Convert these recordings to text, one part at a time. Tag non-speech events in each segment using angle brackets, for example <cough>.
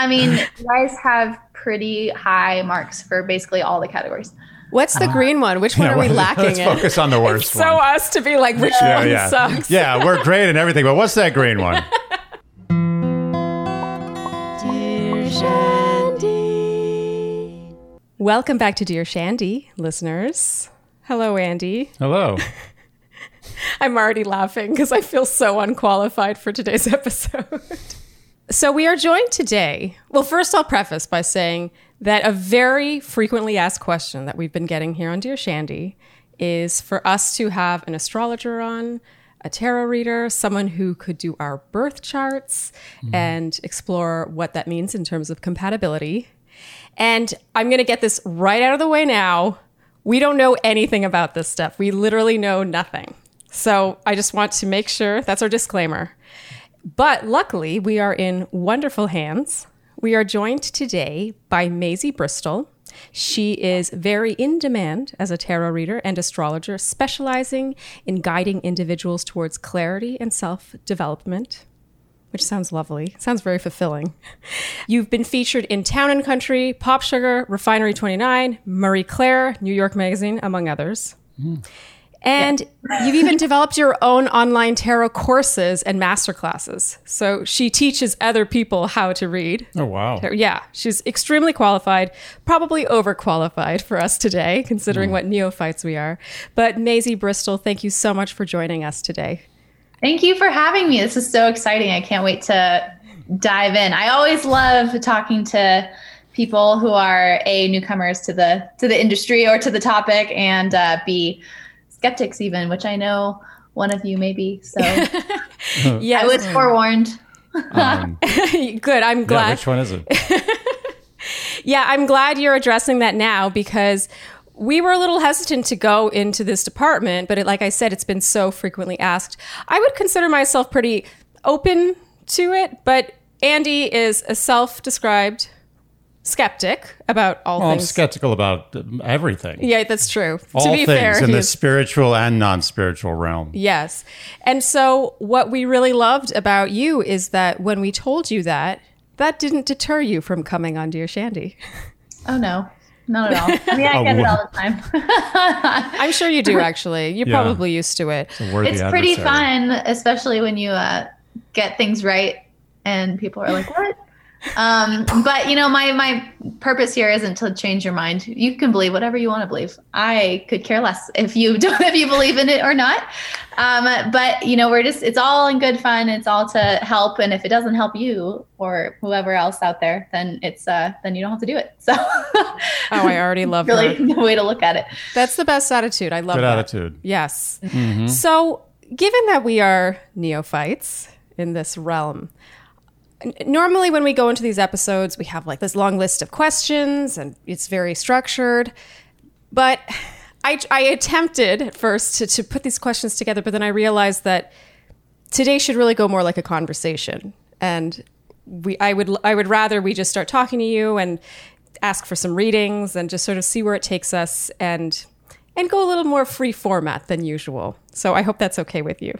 I mean, you guys have pretty high marks for basically all the categories. What's the uh, green one? Which one Yeah, are we well, <laughs> lacking Let's in? focus on the worst one. so one. us to be like, which yeah, one yeah. sucks? yeah, we're great and everything, but what's that green one? Dear Shandy, welcome back to Dear Shandy, listeners. Hello, Andy. Hello. <laughs> I'm already laughing because I feel so unqualified for today's <laughs> episode. So, we are joined today. Well, first, I'll preface by saying that a very frequently asked question that we've been getting here on Dear Shandy is for us to have an astrologer on, a tarot reader, someone who could do our birth charts mm-hmm. and explore what that means in terms of compatibility. And I'm going to get this right out of the way now. We don't know anything about this stuff. We literally know nothing. So I just want to make sure that's our disclaimer. But luckily, we are in wonderful hands. We are joined today by Maisy Bristol. She is very in demand as a tarot reader and astrologer, specializing in guiding individuals towards clarity and self development which sounds lovely. Sounds very fulfilling. You've been featured in Town and Country, Pop Sugar, Refinery 29, Marie Claire, New York Magazine, among others. Hmm. And you've even developed your own online tarot courses and masterclasses. So she teaches other people how to read. Oh, wow. Yeah, she's extremely qualified, probably overqualified for us today, considering what neophytes we are. But Maisy Bristol, thank you so much for joining us today. Thank you for having me. This is so exciting. I can't wait to dive in. I always love talking to people who are a newcomers to the to the industry or to the topic, and uh, b skeptics even, which I know one of you maybe. So <laughs> yeah, I was forewarned. Um, <laughs> Good. I'm yeah, glad. which one is it? <laughs> Yeah, I'm glad you're addressing that now because we were a little hesitant to go into this department, but it, like I said, it's been so frequently asked. I would consider myself pretty open to it, but Andy is a self described skeptic about all Well, I'm things. skeptical about everything. yeah, that's true. All to be things fair, in the spiritual and non-spiritual realm. Yes. And so, what we really loved about you is that when we told you that, that didn't deter you from coming on Dear Shandy. Oh no, not at all. I mean, I <laughs> Oh, get it wow. all the time. <laughs> I'm sure you do, actually. You're Yeah. probably used to it. A worthy it's pretty adversary. fun, especially when you uh, get things right and people are like, "What?" Um, but you know, my my purpose here isn't to change your mind. You can believe whatever you want to believe. I could care less if you <laughs> don't if you believe in it or not. Um, but you know, we're just it's all in good fun. It's all to help, and if it doesn't help you or whoever else out there, then it's uh then you don't have to do it. So, Oh, I already <laughs> love really her. the way to look at it. That's the best attitude. I love Good that. attitude. Yes. Mm-hmm. So, given that we are neophytes in this realm, n- normally when we go into these episodes, we have like this long list of questions and it's very structured. But I, I attempted at first to, to put these questions together, but then I realized that today should really go more like a conversation. And we, I would, I would rather we just start talking to you and ask for some readings and just sort of see where it takes us and and go a little more free format than usual. So I hope that's okay with you.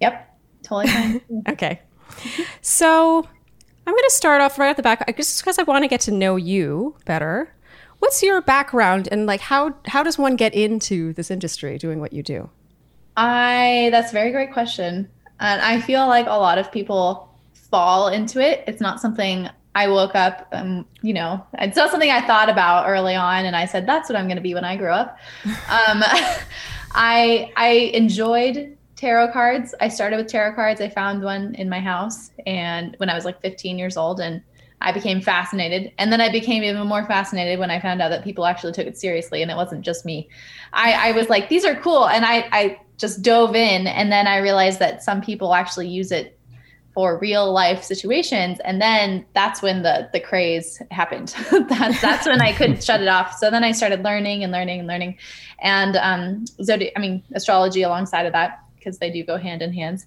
Yep, totally fine. <laughs> Okay. So I'm going to start off right at the back, I- just because I want to get to know you better. What's your background and like how how does one get into this industry doing what you do? I that's a very great question. And I feel like a lot of people fall into it. It's not something I woke up um, you know, it's not something I thought about early on and I said that's what I'm going to be when I grow up. <laughs> Um <laughs> I I enjoyed tarot cards. I started with tarot cards. I found one in my house and when I was like 15 years old and I became fascinated. And then I became even more fascinated when I found out that people actually took it seriously and it wasn't just me. I, I was like, these are cool. And I, I just dove in. And then I realized that some people actually use it for real life situations. And then that's when the, the craze happened. <laughs> that's, that's when I couldn't shut it off. So then I started learning and learning and learning. And um, zodi- I mean, astrology alongside of that, because they do go hand in hand.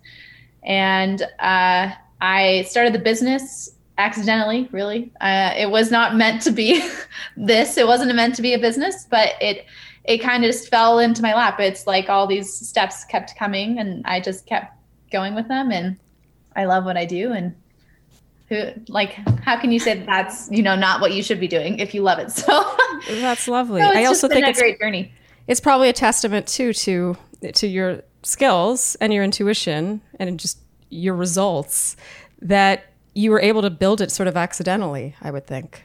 And uh, I started the business accidentally really. Uh, it was not meant to be <laughs> this. It wasn't meant to be a business but it it kind of just fell into my lap. It's like all these steps kept coming and i just kept going with them and i love what i do and who like how can you say that that's you know not what you should be doing if you love it? <laughs> So That's lovely. So it's I also think a it's great journey. it's probably a testament too to to your skills and your intuition and just your results that you were able to build it sort of accidentally. I would think.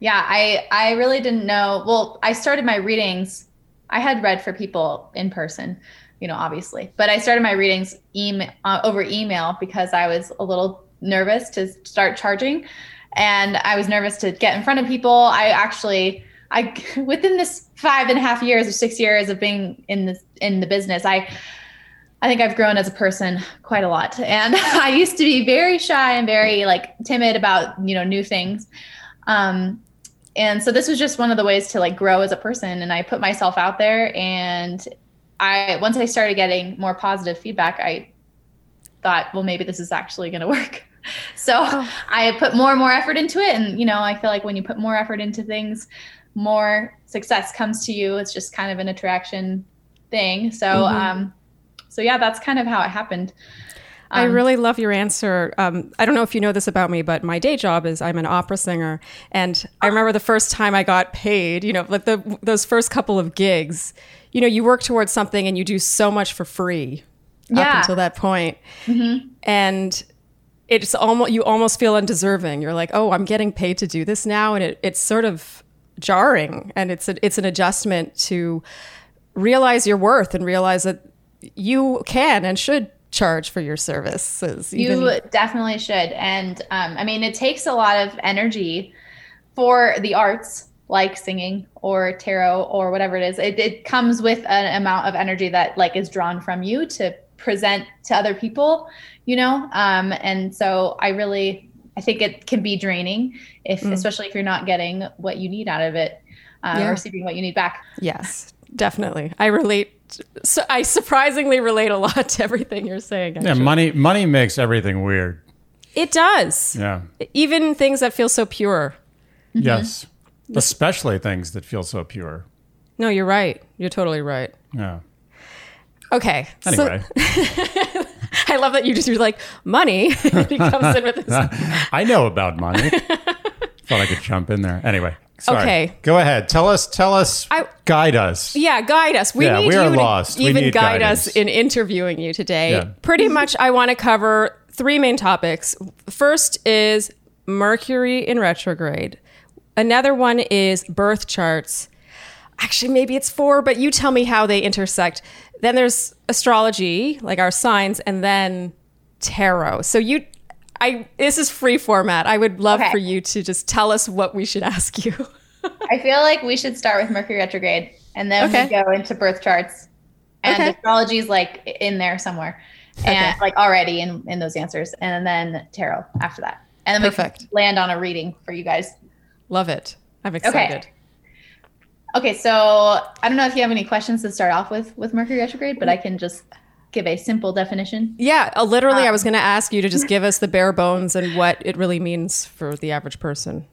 yeah i i really didn't know well i started my readings i had read for people in person you know obviously but i started my readings email uh, over email because i was a little nervous to start charging and i was nervous to get in front of people i actually i <laughs> within this five and a half years or six years of being in this in the business i I think I've grown as a person quite a lot. And <laughs> I used to be very shy and very like timid about, you know, new things. Um, and so this was just one of the ways to like grow as a person. And I put myself out there and I, once I started getting more positive feedback, I thought, well, maybe this is actually going <laughs> to work. So I put more and more effort into it. And, you know, I feel like when you put more effort into things, more success comes to you. It's just kind of an attraction thing. So, um, so yeah, that's kind of how it happened. I Um, really love your answer. Um, I don't know if you know this about me, but my day job is I'm an opera singer, and I remember the first time I got paid. You know, like the those first couple of gigs. You know, you work towards something and you do so much for free up until that point. point, and it's almost you almost feel undeserving. You're like, oh, I'm getting paid to do this now, and it, it's sort of jarring, and it's a, it's an adjustment to realize your worth and realize that you can and should charge for your services. even- You definitely should. And um, I mean, it takes a lot of energy for the arts, like singing or tarot or whatever it is. It, it comes with an amount of energy that like is drawn from you to present to other people, you know. Um, and so I really, I think it can be draining if, especially if you're not getting what you need out of it uh, Yeah. or receiving what you need back. yes, definitely. I relate. So I surprisingly relate a lot <laughs> to everything you're saying. Yeah, money money makes everything weird. it does. Yeah. Even things that feel so pure. Mm-hmm. Yes. Especially things that feel so pure. No, you're right. You're totally right. Yeah. Okay. so- Anyway, <laughs> I love that you just you're like money. <laughs> he comes in with this. I know about money. Thought I could jump in there. Anyway, sorry. Okay. Go ahead. Tell us. Tell us. I- guide us. Yeah, guide us. We Yeah, need we are you lost. even need guide guidance. us in interviewing you today. Yeah. Pretty much, I want to cover three main topics. First is Mercury in retrograde. Another one is birth charts. Actually, maybe it's four, but you tell me how they intersect. Then there's astrology, like our signs, and then tarot. So you, I this is free format. I would love Okay. for you to just tell us what we should ask you. <laughs> I feel like we should start with Mercury retrograde and then Okay. we go into birth charts. And Okay. astrology is like in there somewhere. And like already in, in those answers. And then tarot after that. And then we Perfect. can land on a reading for you guys. love it. I'm excited. Okay, so I don't know if you have any questions to start off with with Mercury retrograde, but I can just give a simple definition. Yeah, uh, literally, I Um, was going to ask you to just <laughs> give us the bare bones and what it really means for the average person.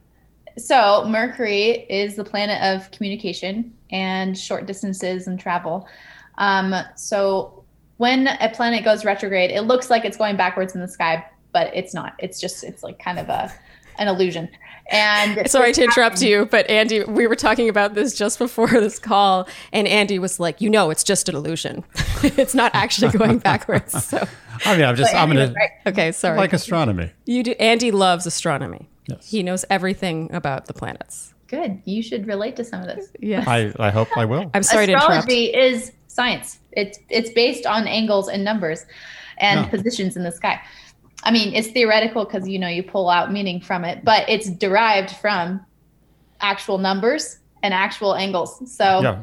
So, Mercury is the planet of communication and short distances and travel. Um, so, when a planet goes retrograde, it looks like it's going backwards in the sky, but it's not. It's just it's like kind of a an illusion. And <laughs> Sorry to interrupt you, but Andy, we were talking about this just before this call, and Andy was like, "You know, it's just an illusion. <laughs> it's not actually going <laughs> backwards." So, I mean, I'm just. I'm gonna right. okay, sorry. like astronomy. you do. Andy loves astronomy. Yes. He knows everything about the planets. Good. You should relate to some of this. Yes. I. I hope I will. I'm sorry to interrupt. Astrology is science. It's it's based on angles and numbers and Oh. positions in the sky. I mean, it's theoretical because you know you pull out meaning from it, but it's derived from actual numbers and actual angles. So Yeah.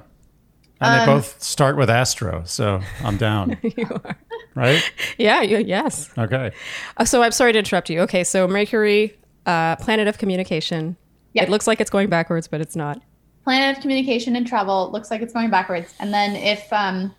And they Um, both start with Astro, so I'm down. <laughs> You are. right? Yeah. You, yes. Okay. Uh, So I'm sorry to interrupt you. Okay, so Mercury, uh, planet of communication. Yeah. It looks like it's going backwards, but it's not. planet of communication and travel looks like it's going backwards. And then if um,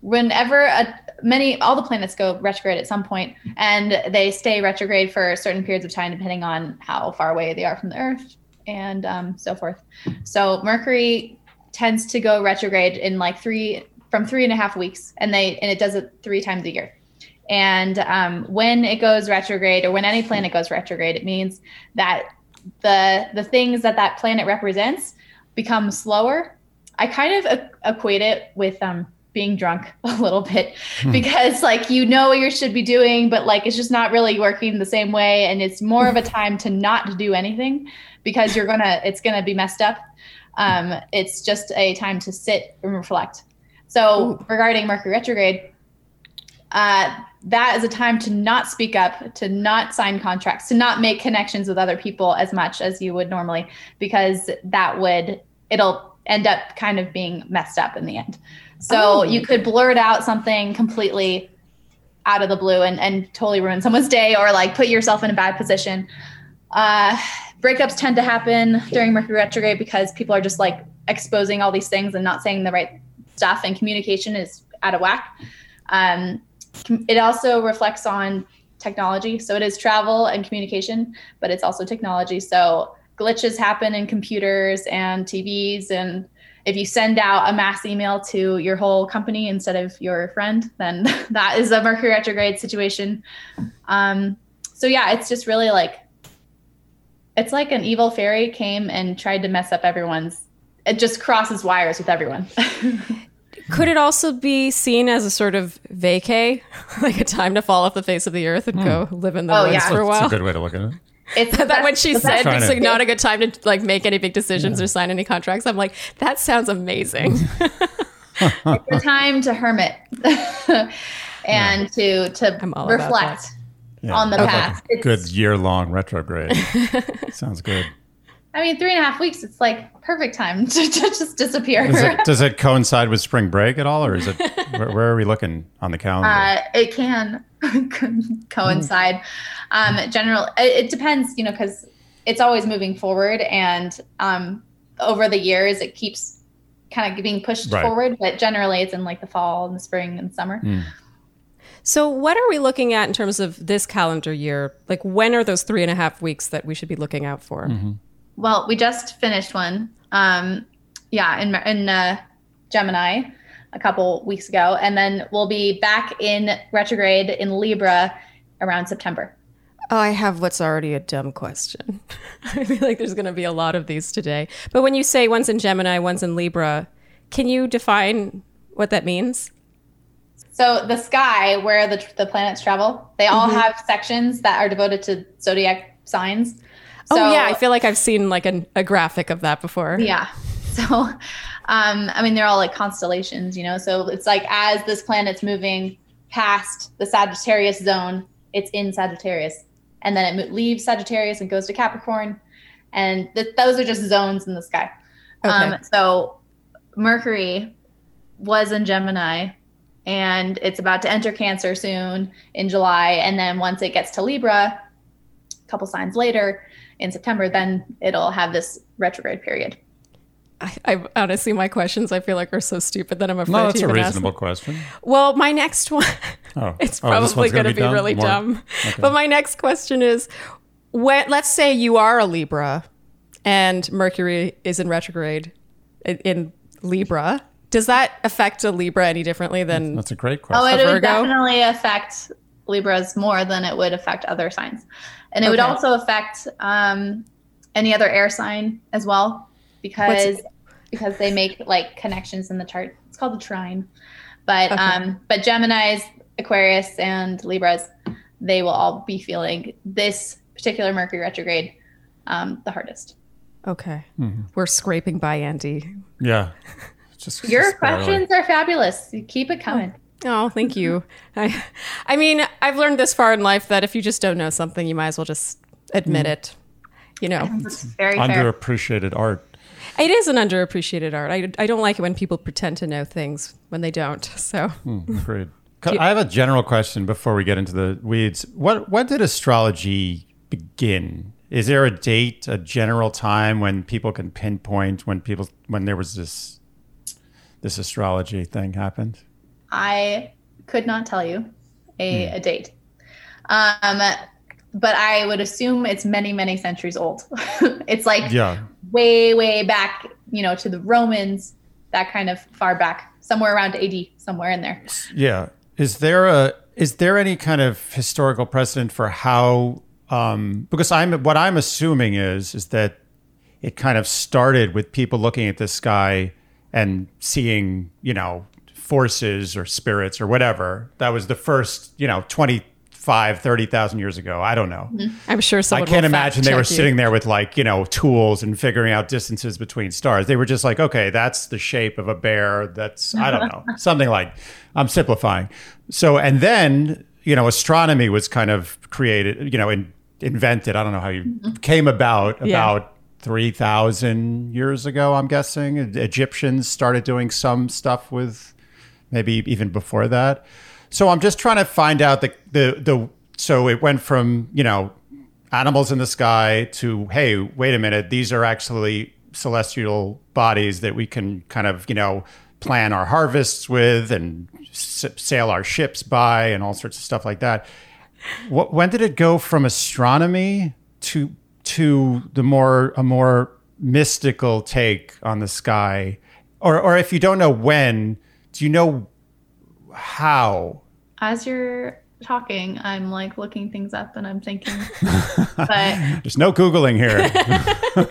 whenever a, many all the planets go retrograde at some point, and they stay retrograde for certain periods of time depending on how far away they are from the Earth and um, so forth. So Mercury tends to go retrograde in like three from three and a half weeks, and they and it does it three times a year. And um, when it goes retrograde, or when any planet goes retrograde, it means that the the things that that planet represents become slower. I kind of equate it with um, being drunk <laughs> a little bit Hmm. because like you know what you should be doing but like it's just not really working the same way and it's more of a time to not do anything because you're gonna it's gonna be messed up. Um, it's just a time to sit and reflect. So regarding mercury retrograde uh, that is a time to not speak up to not sign contracts to not make connections with other people as much as you would normally because that would it'll end up kind of being messed up in the end so Oh. you could blurt out something completely out of the blue and, and totally ruin someone's day or like put yourself in a bad position. Uh, breakups tend to happen during Mercury retrograde because people are just like exposing all these things and not saying the right stuff, and communication is out of whack. Um, it also reflects on technology. So it is travel and communication, but it's also technology. So glitches happen in computers and TVs and if you send out a mass email to your whole company instead of your friend, then <laughs> that is a Mercury retrograde situation. Um, so yeah, it's just really like it's like an evil fairy came and tried to mess up everyone's. It just crosses wires with everyone. <laughs> Could it also be seen as a sort of vacay, <laughs> like a time to fall off the face of the earth and go live in the Oh, woods yeah. for a while? That's a good way to look at it. It's the that when she said best- it's like not a good time to like make any big decisions or sign any contracts, I'm like, that sounds amazing. <laughs> It's the time to hermit <laughs> and to to I'm all about reflect Yeah, on the like past. a It's- good year long retrograde. <laughs> Sounds good. I mean, three and a half weeks. It's like perfect time <laughs> to, to just disappear. Is it, does it <laughs> coincide with spring break at all, or is it? Where, where are we looking on the calendar? Uh, it can <laughs> coincide. Um, general, it, it depends, you know, because it's always moving forward, and um, over the years, it keeps kind of being pushed Right. forward. But generally, it's in like the fall and the spring and summer. so, what are we looking at in terms of this calendar year? Like, when are those three and a half weeks that we should be looking out for? Well, we just finished one. Um, yeah, in in uh, Gemini a couple weeks ago, and then we'll be back in retrograde in Libra around September. Oh, I have what's already a dumb question. <laughs> I feel like there's going to be a lot of these today. But when you say one's in Gemini, one's in Libra, can you define what that means? So the sky, where the the planets travel, they all have sections that are devoted to zodiac signs. Oh, yeah. I feel like I've seen like an, a graphic of that before. Yeah. <laughs> So, um, I mean, they're all like constellations, you know. So it's like as this planet's moving past the Sagittarius zone, it's in Sagittarius, and then it leaves Sagittarius and goes to Capricorn, and th- those are just zones in the sky. Um, Okay. so Mercury was in Gemini, and it's about to enter Cancer soon in July, and then once it gets to Libra, a couple signs later in September, then it'll have this retrograde period. I, I honestly, my questions I feel like are so stupid that I'm afraid no, to that's a even ask reasonable them. question. Well, my next one, <laughs> Oh, it's Oh, probably one's going to be be, really More- dumb. Okay. But my next question is when, let's say you are a Libra and Mercury is in retrograde in, in Libra. Does that affect a Libra any differently than That's a great oh, question. Oh, it would definitely affect Libras more than it would affect other signs. And it would also affect um, any other air sign as well because because they make like connections in the chart. It's called the trine. But Okay. um, but Gemini's, Aquarius, and Libras, they will all be feeling this particular Mercury retrograde um, the hardest. Okay. Mm-hmm. We're scraping by Andy. yeah. <laughs> Just Your just barely. questions are fabulous. Keep it coming. Oh, thank you. I, I mean, I've learned this far in life that if you just don't know something, you might as well just admit mm. it. You know, It's very fair. Underappreciated art. it is an underappreciated art. I, I don't like it when people pretend to know things when they don't. <laughs> So, hmm, Agreed. <laughs> I have a general question before we get into the weeds. What when did astrology begin? Is there a date, a general time when people can pinpoint when people when there was this this astrology thing happened? I could not tell you a, a date. Um, but I would assume it's many, many centuries old. <laughs> it's like Yeah. way, way back, you know, to the Romans, that kind of far back, somewhere around AD, somewhere in there. Yeah. is there a is there any kind of historical precedent for how um, because I'm what I'm assuming is is that it kind of started with people looking at the sky and seeing you know forces or spirits or whatever. That was the first you know 25, 30,000 years ago. I don't know. Mm-hmm. I'm sure I can't imagine they were you. sitting there with like, you know, tools and figuring out distances between stars. They were just like, okay, that's the shape of a bear. That's, I don't know, <laughs> something like, I'm simplifying. So, and then, you know, astronomy was kind of created, you know, in, invented. I don't know how you mm-hmm. came about Yeah. about 3,000 years ago, I'm guessing. Egyptians started doing some stuff with maybe even before that. So I'm just trying to find out the the the so it went from, you know, animals in the sky to hey, wait a minute, these are actually celestial bodies that we can kind of, you know, plan our harvests with and sail our ships by and all sorts of stuff like that. What, when did it go from astronomy to to the more a more mystical take on the sky, or or if you don't know when, do you know how? As you're talking, I'm like looking things up and I'm thinking, <laughs> but There's no googling here. <laughs>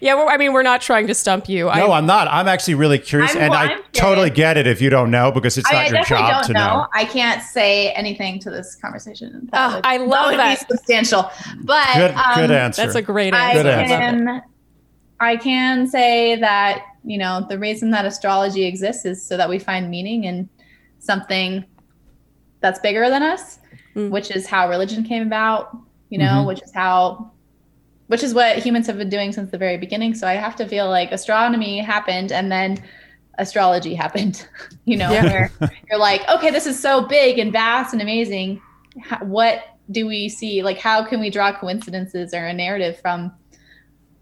Yeah, well, I mean, we're not trying to stump you. I, no, I'm not. I'm actually really curious, I'm- and well, I totally get it if you don't know because it's I, not I your definitely job don't to know. know. I can't say anything to this conversation. Oh, I love would that. Be substantial, but Good, um, good answer. that's a great I answer. Good answer. can, I can say that you know the reason that astrology exists is so that we find meaning in something that's bigger than us, Mm. which is how religion came about. You know, Mhm. which is how, which is what humans have been doing since the very beginning. So I have to feel like astronomy happened and then astrology <laughs> happened. You know, Yeah. where you're like, okay, this is so big and vast and amazing. What do we see? Like, how can we draw coincidences or a narrative from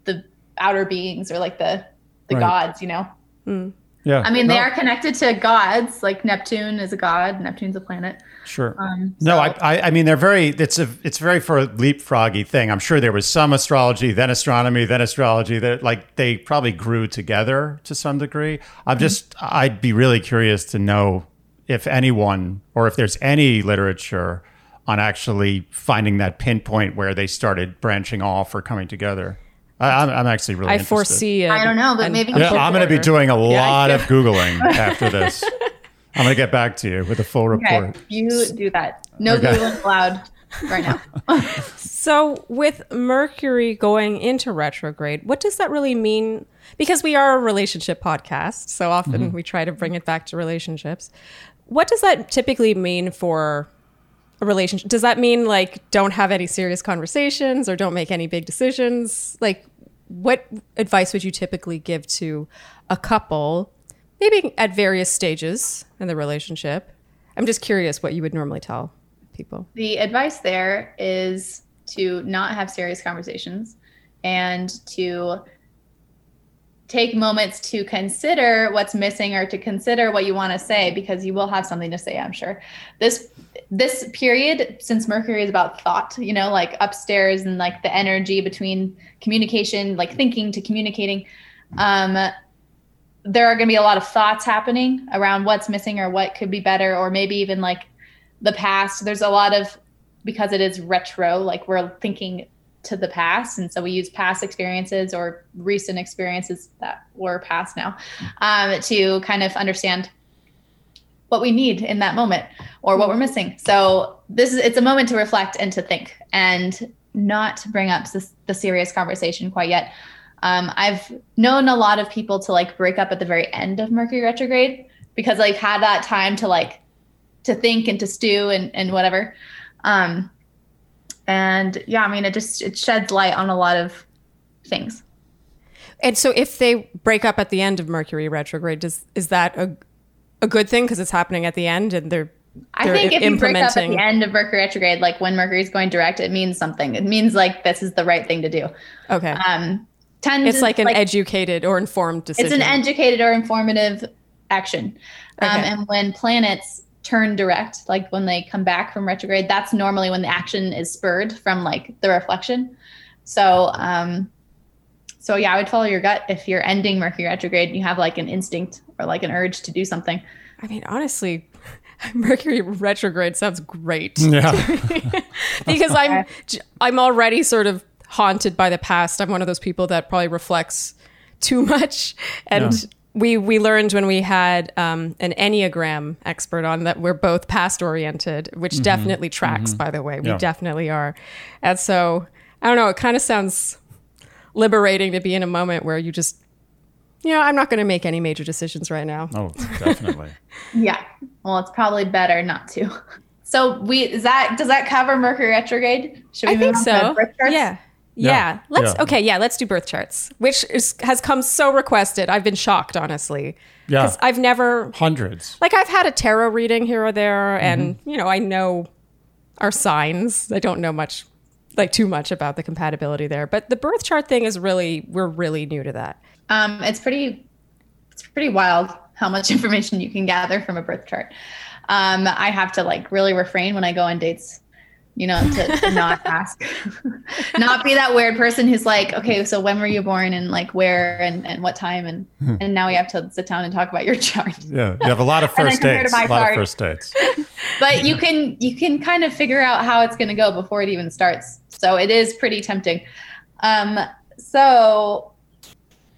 the outer beings or like the the Right. gods? You know, Mm. yeah, I mean, they are connected to gods. Like Neptune is a god. Neptune's a planet. sure. Um, No, so- I, I, I mean they're very. It's a, it's very for a leapfroggy thing. I'm sure there was some astrology, then astronomy, then astrology. That like they probably grew together to some degree. I'm just, I'd be really curious to know if anyone or if there's any literature on actually finding that pinpoint where they started branching off or coming together. I, I'm, I'm actually really. I interested. foresee. I don't know, but an- maybe a Yeah, book I'm going to be order. doing a Yeah, I lot feel- of googling <laughs> after this. I'm going to get back to you with a full Okay, report. you do that. No Okay. googling allowed right now. <laughs> So, with Mercury going into retrograde, what does that really mean? Because we are a relationship podcast, so often Mm-hmm. we try to bring it back to relationships. What does that typically mean for a relationship? Does that mean like don't have any serious conversations or don't make any big decisions? Like, what advice would you typically give to a couple, maybe at various stages in the relationship? I'm just curious what you would normally tell people. the advice there is to not have serious conversations and to take moments to consider what's missing or to consider what you want to say because you will have something to say i'm sure. This this period since mercury is about thought you know like upstairs and like the energy between communication like thinking to communicating um there are going to be a lot of thoughts happening around what's missing or what could be better or maybe even like the past. There's a lot of because it is retro like we're thinking to the past. And so we use past experiences or recent experiences that were past now um, to kind of understand what we need in that moment or what we're missing. So this is it's a moment to reflect and to think and not bring up this, the serious conversation quite yet. Um, i've known a lot of people to like break up at the very end of mercury retrograde because they've had that time to like to think and to stew and, and whatever. Um, and yeah, I mean, it just, it sheds light on a lot of things. And so, if they break up at the end of Mercury retrograde, does is that a a good thing because it's happening at the end and they're I they're think if you break up at the end of Mercury retrograde, like when Mercury's going direct, it means something. It means like this is the right thing to do. okay? Um, it's like an educated or informed decision. It's an educated or informative action. Um, and when planets turn direct, like when they come back from retrograde, that's normally when the action is spurred from like the reflection. So, um, so yeah, I would follow your gut if you're ending Mercury retrograde and you have like an instinct or like an urge to do something. I mean, honestly, <laughs> Mercury retrograde sounds great. Yeah. <laughs> because I'm I'm already sort of haunted by the past. I'm one of those people that probably reflects too much and Yeah. We we learned when we had um, an enneagram expert on that we're both past oriented, which definitely tracks. By the way, we Yeah. definitely are, and so I don't know. It kind of sounds liberating to be in a moment where you just, you know, I'm not going to make any major decisions right now. Oh, definitely. <laughs> Yeah. Well, it's probably better not to. So we is that does that cover Mercury retrograde? Should we I think move on so. birth? Yeah. Yeah. Yeah. Let's Yeah. okay, yeah, let's do birth charts, which is, has come so requested. I've been shocked, honestly. Yeah. 'Cause I've never Hundreds. like I've had a tarot reading here or there and Mm-hmm. you know, I know our signs. I don't know much like too much about the compatibility there, but the birth chart thing is really we're really new to that. Um, it's pretty, it's pretty wild how much <laughs> information you can gather from a birth chart. Um, I have to like really refrain when I go on dates, you know, to, to not <laughs> ask, not be that weird person who's like, okay, so when were you born and like where and, and what time and and now we have to sit down and talk about your chart. <laughs> Yeah. You have a lot of <laughs> first compared dates. to A my lot of first dates. but you can you can kind of figure out how it's going to go before it even starts so it is pretty tempting um so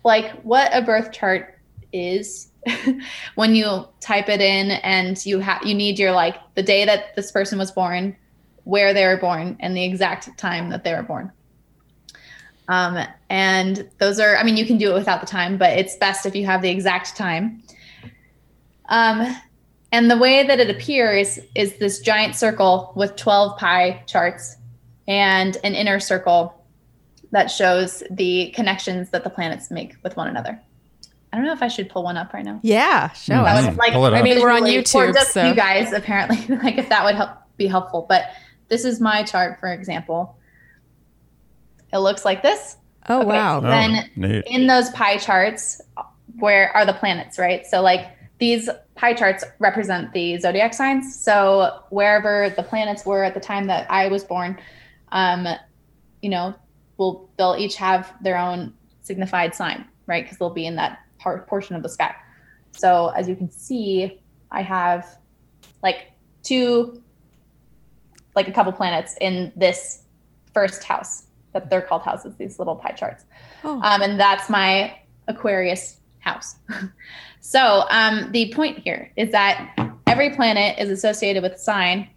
like what a birth chart is when you type it in and you have you need your like the day that this person was born where they were born and the exact time that they were born um and those are i mean you can do it without the time but it's best if you have the exact time um and the way that it appears is this giant circle with 12 pie charts and an inner circle that shows the connections that the planets make with one another. I don't know if I should pull one up right now. Yeah, show Hmm. That us. like, Pull it up. I mean, we're on YouTube, or just so- you guys apparently, <laughs> like if that would help be helpful. But this is my chart, for example. It looks like this. Oh Okay. wow. Oh, Then neat. in those pie charts where are the planets right so like these pie charts represent the zodiac signs so wherever the planets were at the time that i was born um you know will they'll each have their own signified sign right because they'll be in that part portion of the sky so as you can see i have like two like a couple planets in this first house that they're called houses these little pie charts Oh. um, and that's my Aquarius house. <laughs> so um, the point here is that every planet is associated with a sign,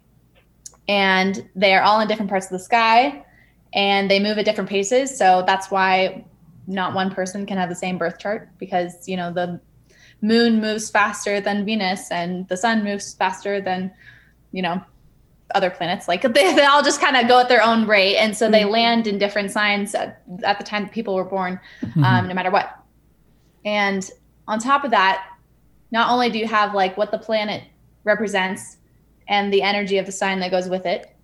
and they are all in different parts of the sky, and they move at different paces. So that's why not one person can have the same birth chart because you know the moon moves faster than Venus, and the sun moves faster than you know other planets like <laughs> they, they all just kind of go at their own rate and so they land in different signs at, at the time that people were born um, no matter what. And on top of that not only do you have like what the planet represents and the energy of the sign that goes with it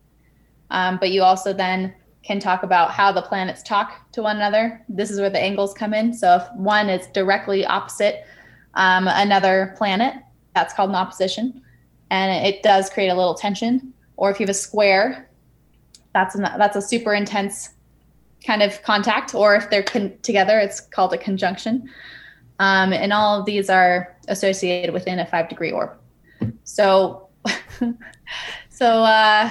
um, but you also then can talk about how the planets talk to one another. This is where the angles come in. So if one is directly opposite um, another planet that's called an opposition and it does create a little tension or if you have a square that's an, that's a super intense kind of contact or if they're con- together it's called a conjunction. Um, and all of these are associated within a five degree orb. So <laughs> so uh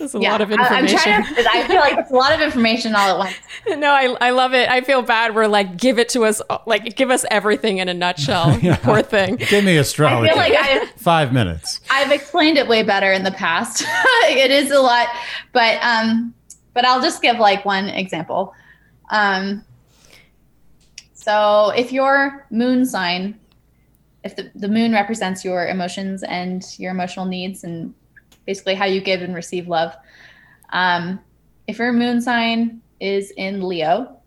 There's a yeah lot of I, i'm information. trying to i feel like it's a lot of information all at once <laughs> no, I, I love it. I feel bad. We're like, give it to us, like, give us everything in a nutshell. <laughs> Yeah. Poor thing. <laughs> Give me i astrology. feel like i Five minutes. I've explained it way better in the past. it is a lot, but um, but I'll just give like one example. Um, so if your moon sign, if the, the moon represents your emotions and your emotional needs and basically how you give and receive love, um, if your moon sign is in Leo,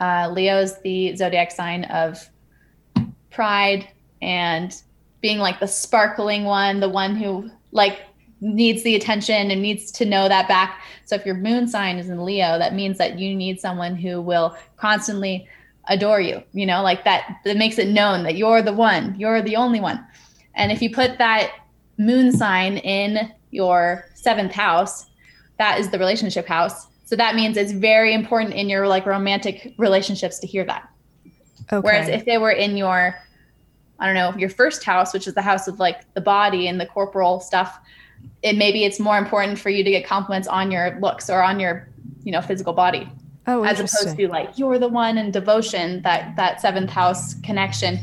uh, Leo is the zodiac sign of pride and being like the sparkling one, the one who like needs the attention and needs to know that back. So if your moon sign is in Leo, that means that you need someone who will constantly adore you, you know, like that that makes it known that you're the one, you're the only one. And if you put that moon sign in your seventh house, that is the relationship house. So that means it's very important in your like romantic relationships to hear that. Okay. Whereas if they were in your I don't know, your first house, which is the house of like the body and the corporal stuff, it maybe it's more important for you to get compliments on your looks or on your, you know, physical body. Oh, as opposed to like you're the one in devotion, that that seventh house connection.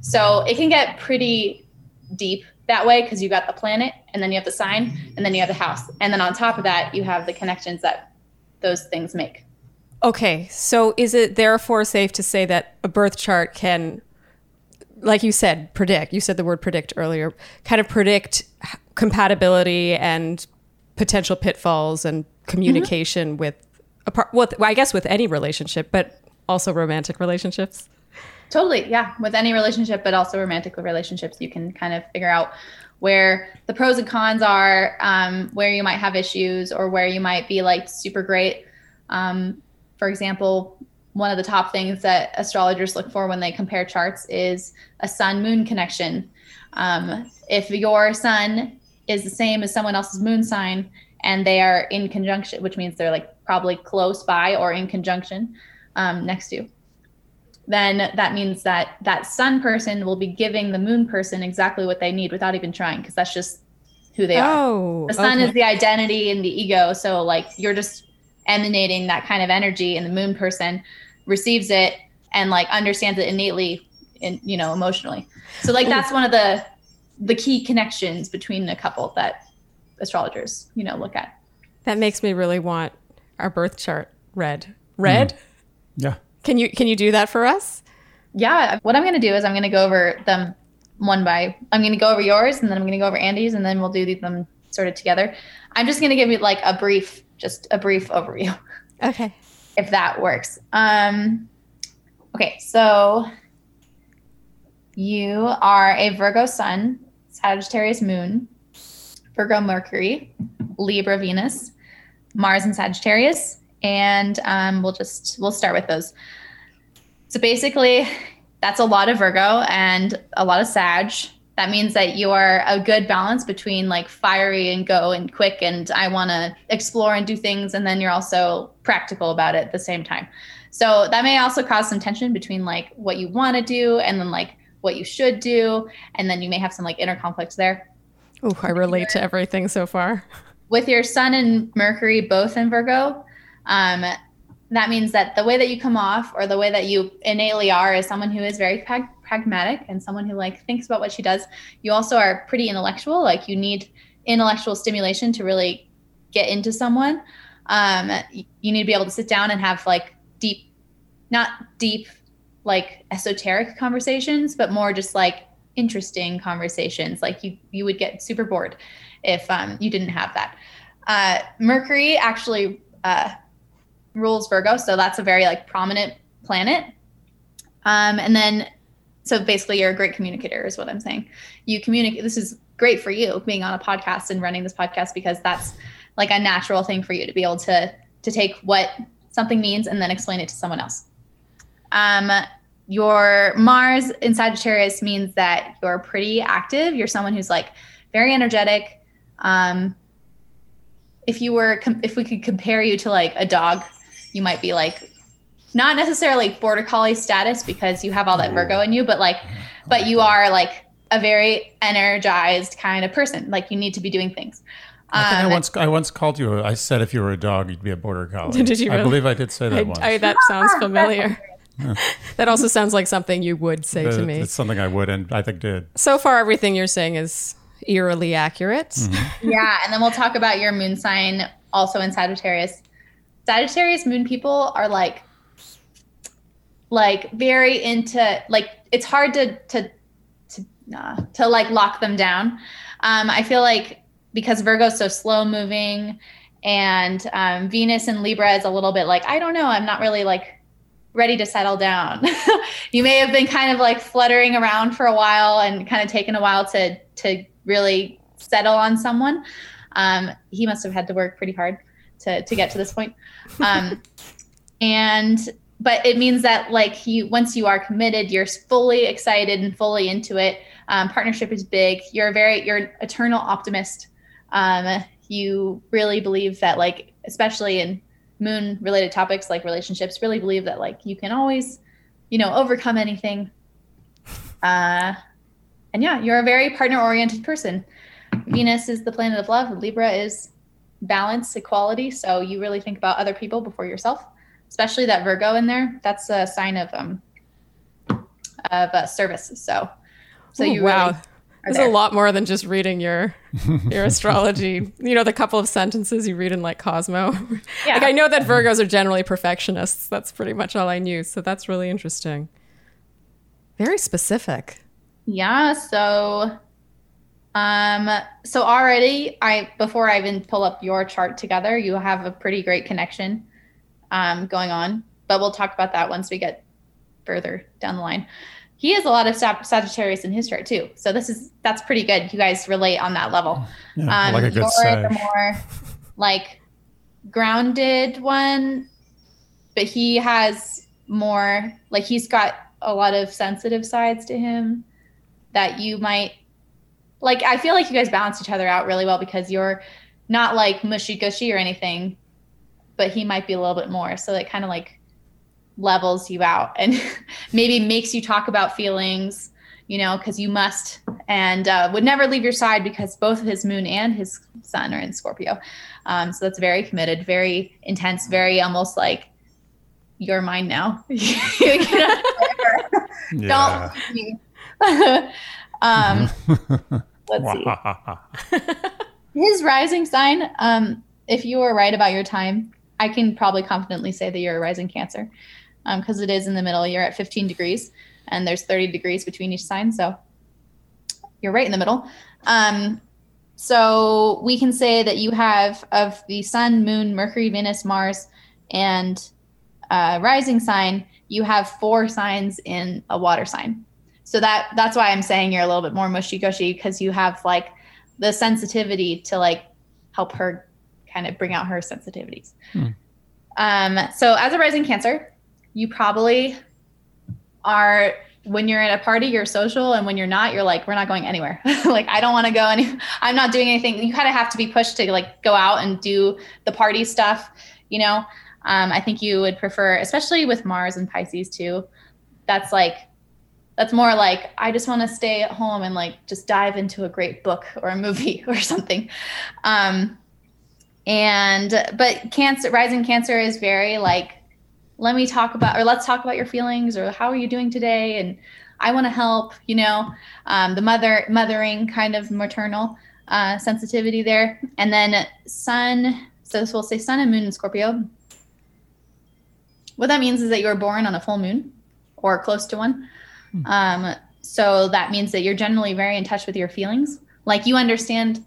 So it can get pretty deep that way because you got the planet and then you have the sign and then you have the house. And then on top of that, you have the connections that those things make. Okay, so is it therefore safe to say that a birth chart can, like you said, predict? You said the word predict earlier, kind of predict compatibility and potential pitfalls and communication mm-hmm. with, apart, well, I guess with any relationship, but also romantic relationships. Totally, yeah. With any relationship, but also romantic relationships, you can kind of figure out where the pros and cons are, um, where you might have issues, or where you might be like super great. Um, for example, one of the top things that astrologers look for when they compare charts is a sun moon connection. Um, if your sun is the same as someone else's moon sign and they are in conjunction, which means they're like probably close by or in conjunction um, next to then that means that that sun person will be giving the moon person exactly what they need without even trying because that's just who they oh, are. The sun okay. is the identity and the ego. So like you're just emanating that kind of energy and the moon person receives it and like understands it innately and you know emotionally. So like that's one of the the key connections between a couple that astrologers, you know, look at. That makes me really want our birth chart read. Read? Mm. Yeah. Can you can you do that for us? Yeah. What I'm going to do is I'm going to go over them one by. I'm going to go over yours, and then I'm going to go over Andy's, and then we'll do them sort of together. I'm just going to give you like a brief, just a brief overview. Okay. If that works. Um. Okay. So you are a Virgo Sun, Sagittarius Moon, Virgo Mercury, Libra Venus, Mars and Sagittarius, and um, we'll just we'll start with those. So basically, that's a lot of Virgo and a lot of Sag. That means that you are a good balance between like fiery and go and quick, and I want to explore and do things, and then you're also practical about it at the same time. So that may also cause some tension between like what you want to do and then like what you should do, and then you may have some like inner conflicts there. Oh, I relate to everything so far. With your Sun and Mercury both in Virgo, um, that means that the way that you come off or the way that you innately are is someone who is very prag- pragmatic and someone who like thinks about what she does. You also are pretty intellectual. Like you need intellectual stimulation to really get into someone. Um, you need to be able to sit down and have like deep, not deep, like esoteric conversations, but more just like interesting conversations. Like you, you would get super bored if um, you didn't have that. Uh, Mercury actually uh, rules Virgo, so that's a very like prominent planet. Um, and then, so basically, you're a great communicator, is what I'm saying. You communicate. This is great for you being on a podcast and running this podcast because that's like a natural thing for you to be able to to take what something means and then explain it to someone else. Um, your Mars in Sagittarius means that you're pretty active. You're someone who's like very energetic. Um, if you were, if we could compare you to like a dog, you might be like not necessarily border collie status because you have all that Virgo in you, but like, but you are like a very energized kind of person. Like you need to be doing things. I think um, I once I once called you. I said if you were a dog, you'd be a border collie. <laughs> Did you? Really? I believe I did say that I, once. I, that sounds <laughs> familiar. Yeah. that also sounds like something you would say to me. It's something I would, and I think did. So far, everything you're saying is eerily accurate. Mm-hmm. Yeah, and then we'll talk about your moon sign also in Sagittarius. Sagittarius moon people are like like very into like it's hard to to to uh, to like lock them down. Um, I feel like because Virgo's so slow moving and um, Venus and Libra is a little bit like I don't know, I'm not really like ready to settle down. <laughs> you may have been kind of like fluttering around for a while and kind of taken a while to to really settle on someone. Um, he must have had to work pretty hard to to get to this point. Um, and but it means that like you once you are committed, you're fully excited and fully into it. Um, partnership is big. You're a very you're an eternal optimist. Um, you really believe that like especially in moon related topics like relationships really believe that like you can always you know overcome anything uh and yeah, you're a very partner oriented person. Venus is the planet of love. Libra is balance, equality. So you really think about other people before yourself, especially that Virgo in there. That's a sign of um of uh, service. So so Ooh, you wow. really There's there. a lot more than just reading your <laughs> your astrology. You know, the couple of sentences you read in like Cosmo. <laughs> Yeah. Like I know that Virgos are generally perfectionists. That's pretty much all I knew. So that's really interesting. Very specific. Yeah, so um so already I before I even pull up your chart together, you have a pretty great connection um going on, but we'll talk about that once we get further down the line. He has a lot of Sag- Sagittarius in his chart too. So this is that's pretty good. You guys relate on that level. Yeah, Um like a good you're more like grounded one, but he has more like he's got a lot of sensitive sides to him that you might like I feel like you guys balance each other out really well because you're not like mushy gushy or anything, but he might be a little bit more. So it kind of like levels you out and <laughs> maybe makes you talk about feelings, you know, because you must and uh, would never leave your side because both his moon and his sun are in Scorpio. Um, so that's very committed, very intense, very almost like you're mine now. <laughs> You know, <laughs> Yeah. Don't. um, let's see. <laughs> His rising sign, um, if you were right about your time, I can probably confidently say that you're a rising Cancer because it is in the middle. You're at 15 degrees and there's 30 degrees between each sign. So you're right in the middle. Um, so we can say that you have of the sun, moon, Mercury, Venus, Mars, and uh, rising sign, you have four signs in a water sign. So that that's why I'm saying you're a little bit more mushy gushy because you have like the sensitivity to like help her kind of bring out her sensitivities. Hmm. Um, so as a rising Cancer, you probably are when you're at a party, you're social, and when you're not, you're like, we're not going anywhere. <laughs> like I don't want to go any. I'm not doing anything. You kind of have to be pushed to like go out and do the party stuff. You know, um, I think you would prefer, especially with Mars and Pisces too. That's like that's more like I just want to stay at home and like just dive into a great book or a movie <laughs> or something. Um, and but Cancer, rising Cancer is very like, let me talk about or let's talk about your feelings or how are you doing today and I want to help. You know, um, the mother mothering kind of maternal uh, sensitivity there, and then Sun. So will say Sun and Moon in Scorpio. What that means is that you were born on a full moon or close to one. Um, so that means that you're generally very in touch with your feelings. Like you understand,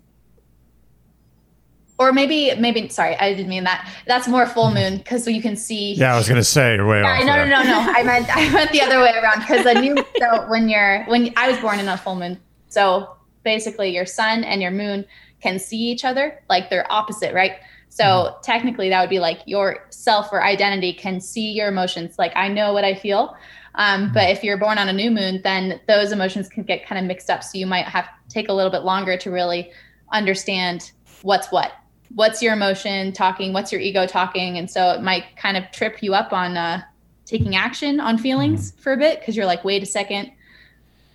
or maybe, maybe, sorry, I didn't mean that. That's more full moon because you can see. yeah, I was gonna say you're way Yeah, off. no, no, there. no, no. I meant, I meant the other way around because the <laughs> new, so when you're, when I was born in a full moon. So basically your sun and your moon can see each other like they're opposite, right? So technically that would be like your self or identity can see your emotions. Like I know what I feel. Um, but if you're born on a new moon, then those emotions can get kind of mixed up. So you might have to take a little bit longer to really understand what's what. What's your emotion talking? What's your ego talking? And so it might kind of trip you up on uh, taking action on feelings for a bit because you're like, wait a second,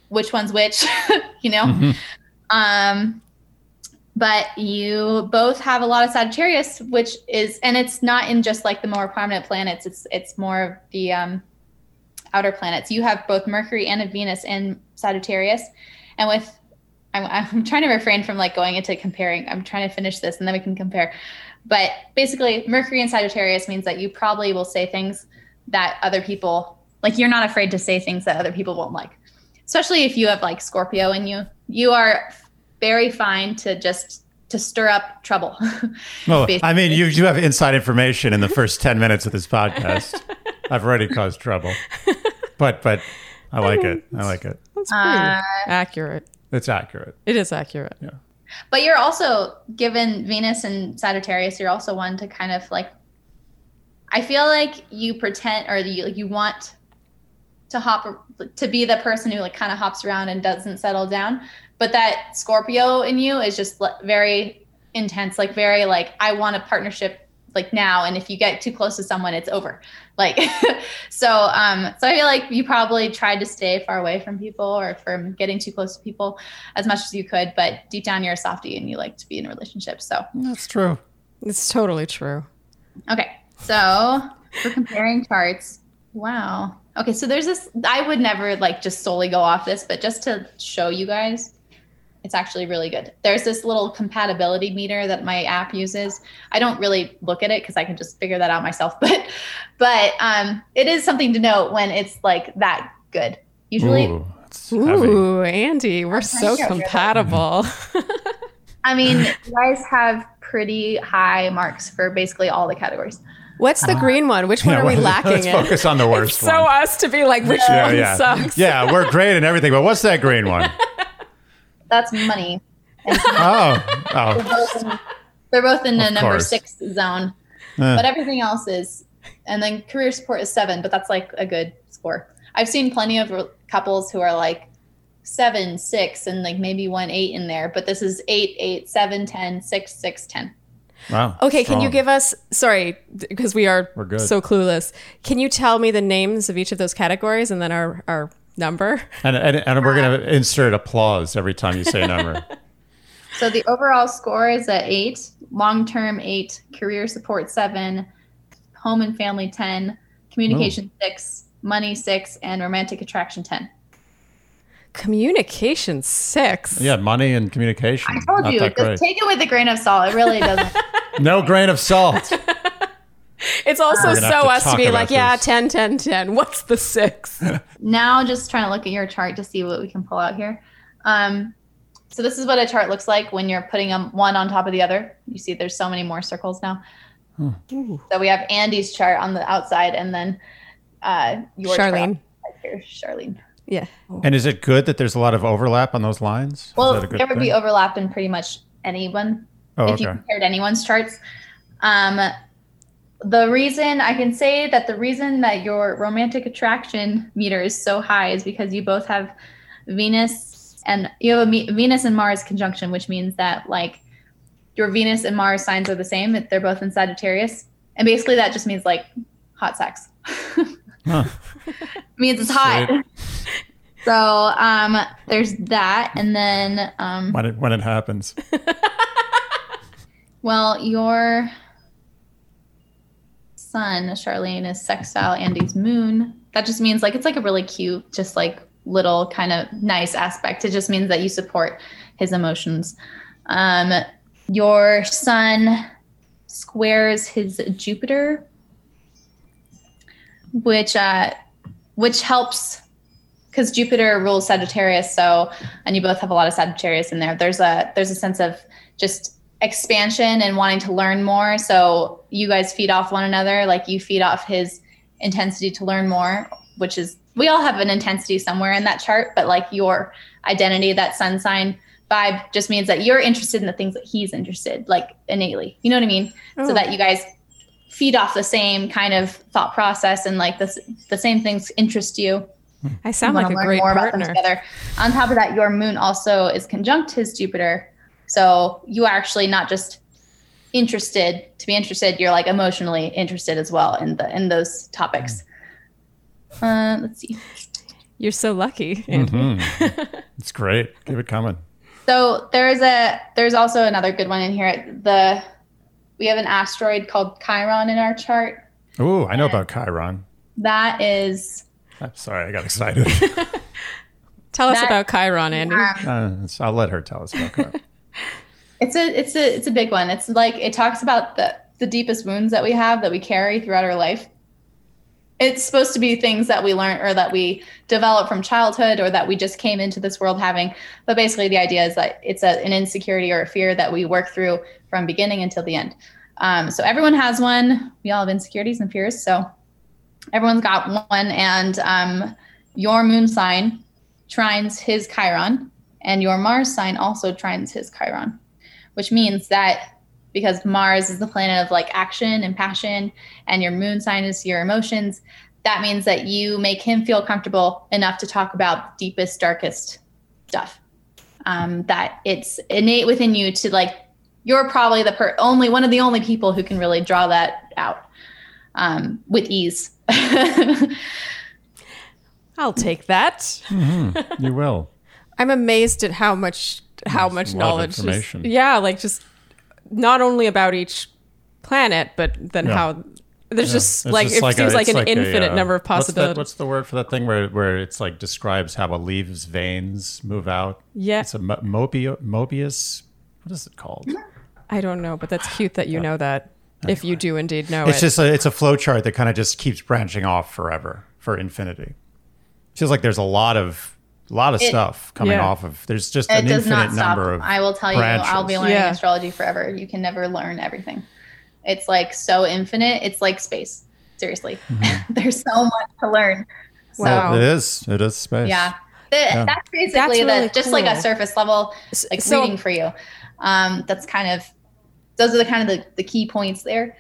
which one's which? <laughs> you know? Mhm. Um, but you both have a lot of Sagittarius, which is, and it's not in just like the more prominent planets. It's it's more of the um, outer planets. You have both Mercury and a Venus in Sagittarius, and with I'm, I'm <laughs> trying to refrain from like going into comparing. I'm trying to finish this and then we can compare. But basically, Mercury in Sagittarius means that you probably will say things that other people like. You're not afraid to say things that other people won't like, especially if you have like Scorpio in you. You are very fine to just to stir up trouble. <laughs> Well, I mean, you do have inside information in the first ten minutes of this podcast. I've already caused trouble, <laughs> but but I like it. I like it. That's pretty Uh, accurate. It's accurate. It is accurate. Yeah. But you're also given Venus and Sagittarius, you're also one to kind of like I feel like you pretend or you you want to hop to be the person who like kind of hops around and doesn't settle down. But that Scorpio in you is just very intense, like very like I want a partnership like now and if you get too close to someone it's over like <laughs> so um so i feel like you probably tried to stay far away from people or from getting too close to people as much as you could but deep down you're a softie and you like to be in relationships so That's true. It's totally true. okay so for comparing charts wow okay so there's this i would never like just solely go off this but just to show you guys it's actually really good. There's this little compatibility meter that my app uses. I don't really look at it because I can just figure that out myself, <laughs> but but um, it is something to note when it's like that good. Usually, Ooh. Ooh, Andy, we're so to get rid of it. compatible. <laughs> I mean, you guys have pretty high marks for basically all the categories. What's the green one? Which one Yeah, are we well, <laughs> lacking Let's in? focus on the worst so one. So us to be like, which yeah, one yeah. sucks? yeah, we're great and everything, but what's that green one? That's money. And <laughs> Oh, oh, they're both in, they're both in the Of number course. six zone, Eh. but everything else is. And then career support is seven, but that's like a good score. I've seen plenty of re- couples who are like seven, six, and like maybe one eight in there, but this is eight, eight, seven, ten, six, six, ten. wow. Okay, can you give us, sorry, because we are We're good. so clueless. Can you tell me the names of each of those categories and then our, our number? And, and, and we're going <laughs> to insert applause every time you say a number. <laughs> So the overall score is a eight, long term eight, career support seven, home and family 10, communication six, money six, and romantic attraction 10. Communication six. yeah, money and communication. I told Not you, just great. take it with a grain of salt. It really doesn't. <laughs> no grain of salt. <laughs> It's also We're gonna have so to us to talk be about like, yeah, this. 10, 10, 10. What's the six? <laughs> now just trying to look at your chart to see what we can pull out here. Um, so this is what a chart looks like when you're putting them one on top of the other. You see there's so many more circles now. Ooh. So we have Andy's chart on the outside and then uh, your chart Sharleen. right here, Sharleen. Yeah. And is it good that there's a lot of overlap on those lines? Is Well, that a good there would be thing? overlap in pretty much anyone Oh, if you compared anyone's charts. Um, the reason I can say that the reason that your romantic attraction meter is so high is because you both have Venus and you have a Venus and Mars conjunction, which means that like your Venus and Mars signs are the same. They're both in Sagittarius, and basically that just means like hot sex. <laughs> Huh. means it's hot. <laughs> So um, there's that, and then um, When it, when it happens. <laughs> Well, your sun, Sharleen, is sextile Andy's moon. That just means like it's like a really cute, just like little kind of nice aspect. It just means that you support his emotions. Um, your sun squares his Jupiter, which uh, which helps because Jupiter rules Sagittarius. So, and you both have a lot of Sagittarius in there. There's a there's a sense of just expansion and wanting to learn more. So you guys feed off one another. Like you feed off his intensity to learn more, which is we all have an intensity somewhere in that chart, but like your identity, that sun sign vibe just means that you're interested in the things that he's interested, like innately. You know what I mean? Oh. So that you guys feed off the same kind of thought process and like the, the same things interest you I sound like a great more about them partner. together. On top of that, your moon also is conjunct his Jupiter. So you are actually not just interested to be interested, you're like emotionally interested as well in the in those topics. Uh, let's see. You're so lucky. Andy. Mhm. <laughs> it's great. Keep it coming. So there's a there's also another good one in here. The we have an asteroid called Chiron in our chart. Ooh, I know about Chiron. That is I'm sorry, I got excited. <laughs> Tell us That- about Chiron, Andy. um, uh, so I'll let her tell us about Chiron. It's a it's a it's a big one. It's like it talks about the the deepest wounds that we have that we carry throughout our life. It's supposed to be things that we learn or that we develop from childhood or that we just came into this world having. But basically, the idea is that it's a, an insecurity or a fear that we work through from beginning until the end. Um, so everyone has one. We all have insecurities and fears. So everyone's got one. And um, your moon sign trines his Chiron, and your Mars sign also trines his Chiron which means that because Mars is the planet of like action and passion, and your moon sign is your emotions, that means that you make him feel comfortable enough to talk about deepest, darkest stuff. Um, that it's innate within you to like you're probably the per- only one of the only people who can really draw that out um, with ease. <laughs> I'll take that. You will. <laughs> I'm amazed at how much how There's much a knowledge. is- yeah, like just not only about each planet, but then Yeah. how there's Yeah. just It's like just it a- seems like an a, infinite uh, number of what's possibilities. What's the, word for that thing where where it's like describes how a leaf's veins move out? Yeah. It's a mo- Mobi- Mobius. What is it called? I don't know, but that's cute that you know that. If you do indeed know It's it, just a, it's a flow chart that kind of just keeps branching off forever for infinity. Feels like there's a lot of a lot of It- stuff coming Yeah. off of. There's just it an does infinite not stop. number of. I will tell you, I'll be learning Yeah. astrology forever. You can never learn everything. It's like so infinite. It's like space. Seriously, Mm-hmm. <laughs> there's so much to learn. So, Wow. It is. It is space. Yeah. The- That's basically That's really the, just like a surface level like so- reading for you. Um, that's kind of those are the kind of the, the key points there.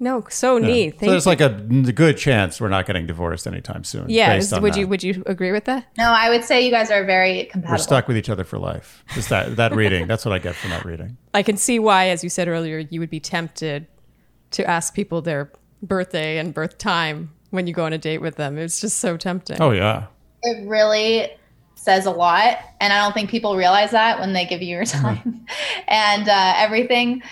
No, so Yeah. neat. So Thank there's you. like a good chance we're not getting divorced anytime soon. yeah, based is- on would that. you would you agree with that? No, I would say you guys are very compatible. We're stuck with each other for life. Just that that reading. That's what I get from that reading. I can see why, as you said earlier, you would be tempted to ask people their birthday and birth time when you go on a date with them. It's just so tempting. Oh yeah. It really says a lot, and I don't think people realize that when they give you your time <laughs> and uh, everything.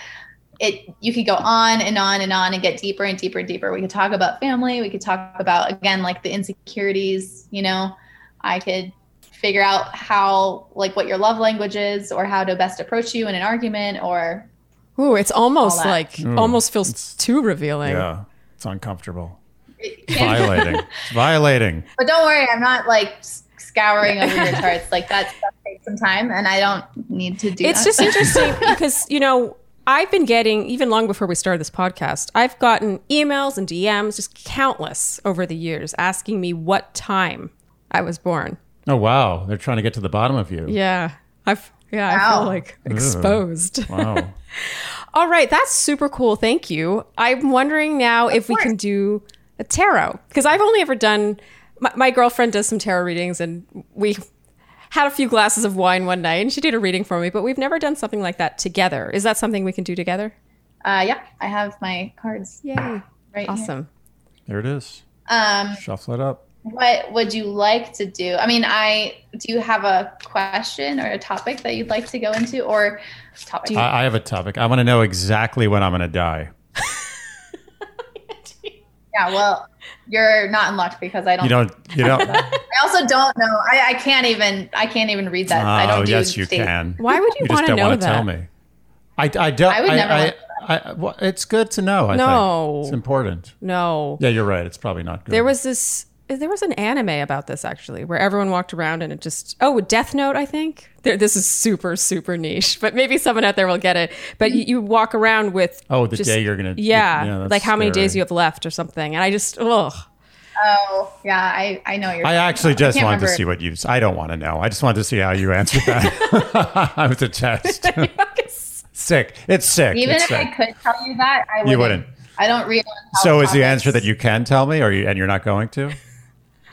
It you could go on and on and on and get deeper and deeper and deeper. We could talk about family. We could talk about again like the insecurities. You know, I could figure out how like what your love language is or how to best approach you in an argument or Ooh, it's almost like Ooh, almost feels too revealing. Yeah. It's uncomfortable. Violating. <laughs> It's violating. But don't worry, I'm not like scouring over your <laughs> charts. Like that stuff takes some time, and I don't need to do. It's that. just interesting <laughs> because, you know, I've been getting, even long before we started this podcast, I've gotten emails and DMs, just countless over the years, asking me what time I was born. Oh wow. They're trying to get to the bottom of you. Yeah. I've, yeah, I feel like exposed. Wow. <laughs> All right, that's super cool. Thank you. I'm wondering now if we can do a tarot because I've only ever done. My, my girlfriend does some tarot readings, and we had a few glasses of wine one night, and she did a reading for me. But we've never done something like that together. Is that something we can do together? uh, yeah, I have my cards Yay! right here. Awesome. There it is. Um, Shuffle it up. what would you like to do? I mean, I do you have a question or a topic that you'd like to go into, or topic? I, I have a topic. I want to know exactly when I'm going to die. <laughs> yeah, well, you're not in luck because I don't. You don't. You <laughs> don't. I also don't know. I, I can't even. I can't even read that. I oh don't do yes, you dates. can. Why would you, You want to know that? tell me. I, I don't. I would never I, want I, I, well, it's good to know. I No. think. it's important. No. Yeah, you're right. It's probably not good. There was this. There was an anime about this actually, where everyone walked around and it just oh, Death Note, I think. There, this is super super niche, but maybe someone out there will get it. But you, you walk around with Oh, the just- day you're gonna. yeah, that's like how many days you have left or something, and I just ugh. Oh, yeah. I I know you're. I actually just can't wanted to see what you. I don't want to know. I just wanted to see how you answered that. <laughs> <laughs> I was a test. <laughs> sick. It's sick. Even it's if I could tell you that, I wouldn't. You wouldn't. I don't read. on So is the answer that you can tell me, or you and you're not going to?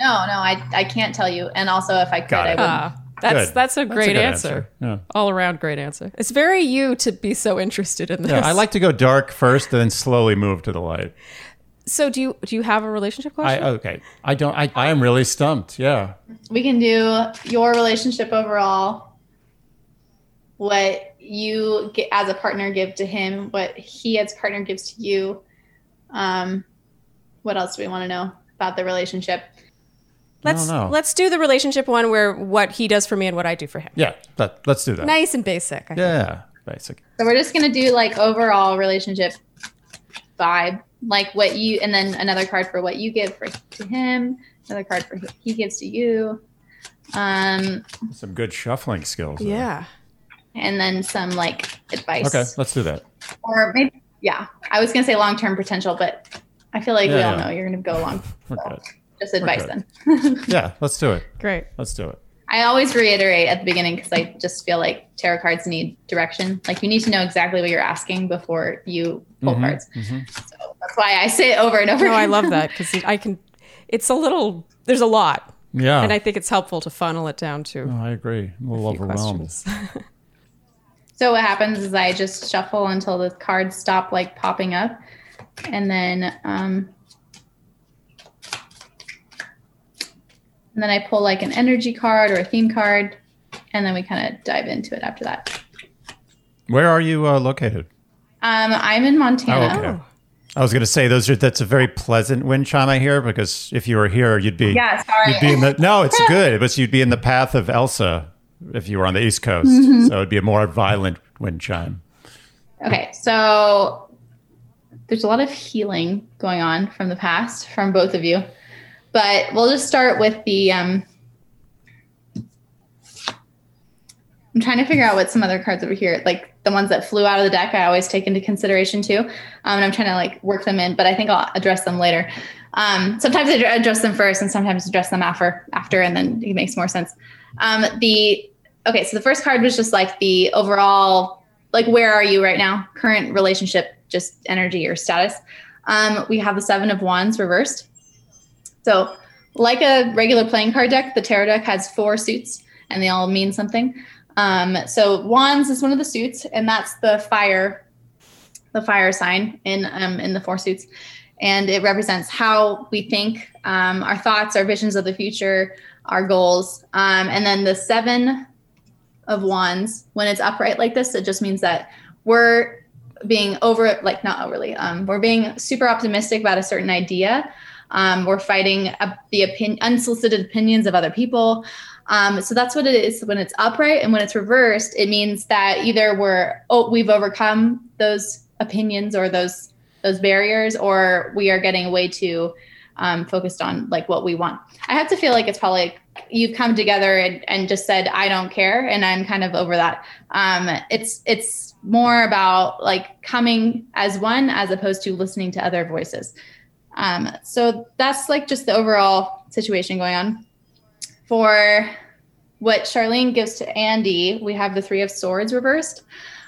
No, no, I I can't tell you. And also, if I could, I wouldn't. Ah. That's Good. that's a That's a great good answer. answer. Yeah. All around great answer. It's very you to be so interested in this. Yeah, I like to go dark first, and then slowly move to the light. So do you do you have a relationship I question? okay. I don't. I, I am really stumped. Yeah. we can do your relationship overall. What you get as a partner give to him, what he as partner gives to you. Um, what else do we want to know about the relationship? Let's know. let's do the relationship one where what he does for me and what I do for him. Yeah. That, let's do that. Nice and basic. I think. Yeah. Basic. So we're just gonna do like overall relationship vibe, like what you, and then another card for what you give for to him, another card for he gives to you, um, Some good shuffling skills. there. Yeah. and then some like advice. Okay. Let's do that. Or maybe, yeah, I was gonna say long term potential, but I feel like we Yeah, all yeah. know you're gonna go long. We're So good. Just advice then. <laughs> Yeah. Let's do it. Great. Let's do it. I always reiterate at the beginning because I just feel like tarot cards need direction. Like you need to know exactly what you're asking before you pull Mhm, cards. mhm. So that's why I say it over and over. Again. No, I love that because I can. It's a little. There's a lot, Yeah. and I think it's helpful to funnel it down to Oh, I agree. I'm a a little few overwhelmed. <laughs> So what happens is I just shuffle until the cards stop like popping up, and then um, and then I pull like an energy card or a theme card, and then we kind of dive into it after that. Where are you uh, located? Um, I'm in Montana. Oh, okay. I was going to say those are that's a very pleasant wind chime I hear because if you were here, you'd be Yeah, sorry. you'd be in the no, it's <laughs> good, but you'd be in the path of Elsa if you were on the East Coast, Mm-hmm. so it'd be a more violent wind chime. Okay, so there's a lot of healing going on from the past from both of you, but we'll just start with the. Um, I'm trying to figure out what some other cards over here, like the ones that flew out of the deck, I always take into consideration too, um, and I'm trying to like work them in, but I think I'll address them later. Um, sometimes I address them first, and sometimes address them after, after, and then it makes more sense. Um, the okay, so the first card was just like the overall like where are you right now current relationship just energy or status um, we have the seven of wands reversed so like a regular playing card deck the tarot deck has four suits and they all mean something. Um, so wands is one of the suits and that's the fire the fire sign in um, in the four suits. And it represents how we think um, our thoughts our visions of the future our goals. Um, and then the seven of wands when it's upright like this it just means that we're being over like not overly um, we're being super optimistic about a certain idea um, we're fighting uh, the opinion unsolicited opinions of other people. Um, so that's what it is. When it's upright and when it's reversed it means that either we're oh we've overcome those opinions or those those barriers or we are getting way too um, focused on like what we want. I have to feel like it's probably like you've come together and, and just said i don't care and i'm kind of over that. Um, it's it's more about like coming as one as opposed to listening to other voices um, so that's like just the overall situation going on for what Sharleen gives to andy we have the three of swords reversed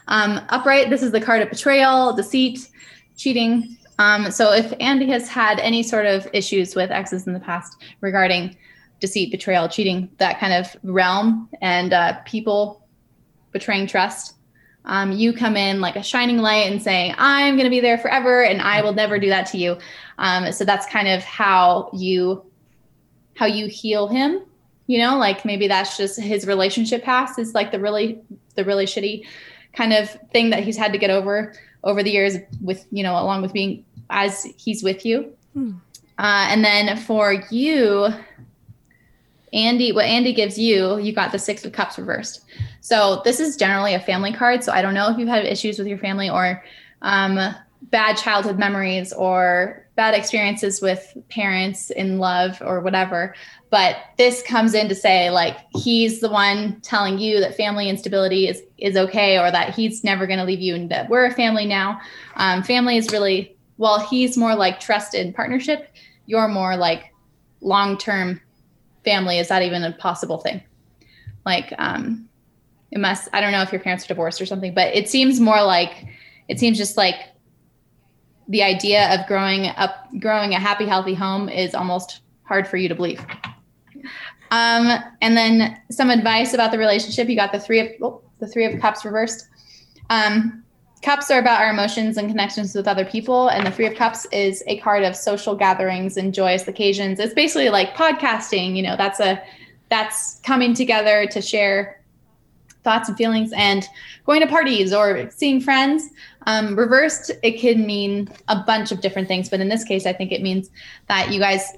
um, upright this is the card of betrayal deceit cheating um, so if andy has had any sort of issues with exes in the past regarding deceit, betrayal, cheating, that kind of realm, and uh, people betraying trust. Um, you come in like a shining light and saying, I'm going to be there forever and I will never do that to you. Um, so that's kind of how you how you heal him you know? Like maybe that's just his relationship past is like the really the really shitty kind of thing that he's had to get over over the years with you know along with being as he's with you. Uh, and then for you Andy, what Andy gives you, you got the Six of Cups reversed. So this is generally a family card. So I don't know if you've had issues with your family or um, bad childhood memories or bad experiences with parents in love or whatever. But this comes in to say like he's the one telling you that family instability is is okay or that he's never going to leave you and that we're a family now. Um, family is really well, he's more like trusted partnership. You're more like long term family is that even a possible thing? Like um it must i don't know if your parents are divorced or something but it seems more like it seems just like the idea of growing up growing a happy healthy home is almost hard for you to believe. Um and then some advice about the relationship. You got the three of oh, the three of cups reversed. Um cups are about our emotions and connections with other people and the three of cups is a card of social gatherings and joyous occasions. It's basically like podcasting you know that's a that's coming together to share thoughts and feelings and going to parties or seeing friends. Um, reversed it can mean a bunch of different things but in this case i think it means that you guys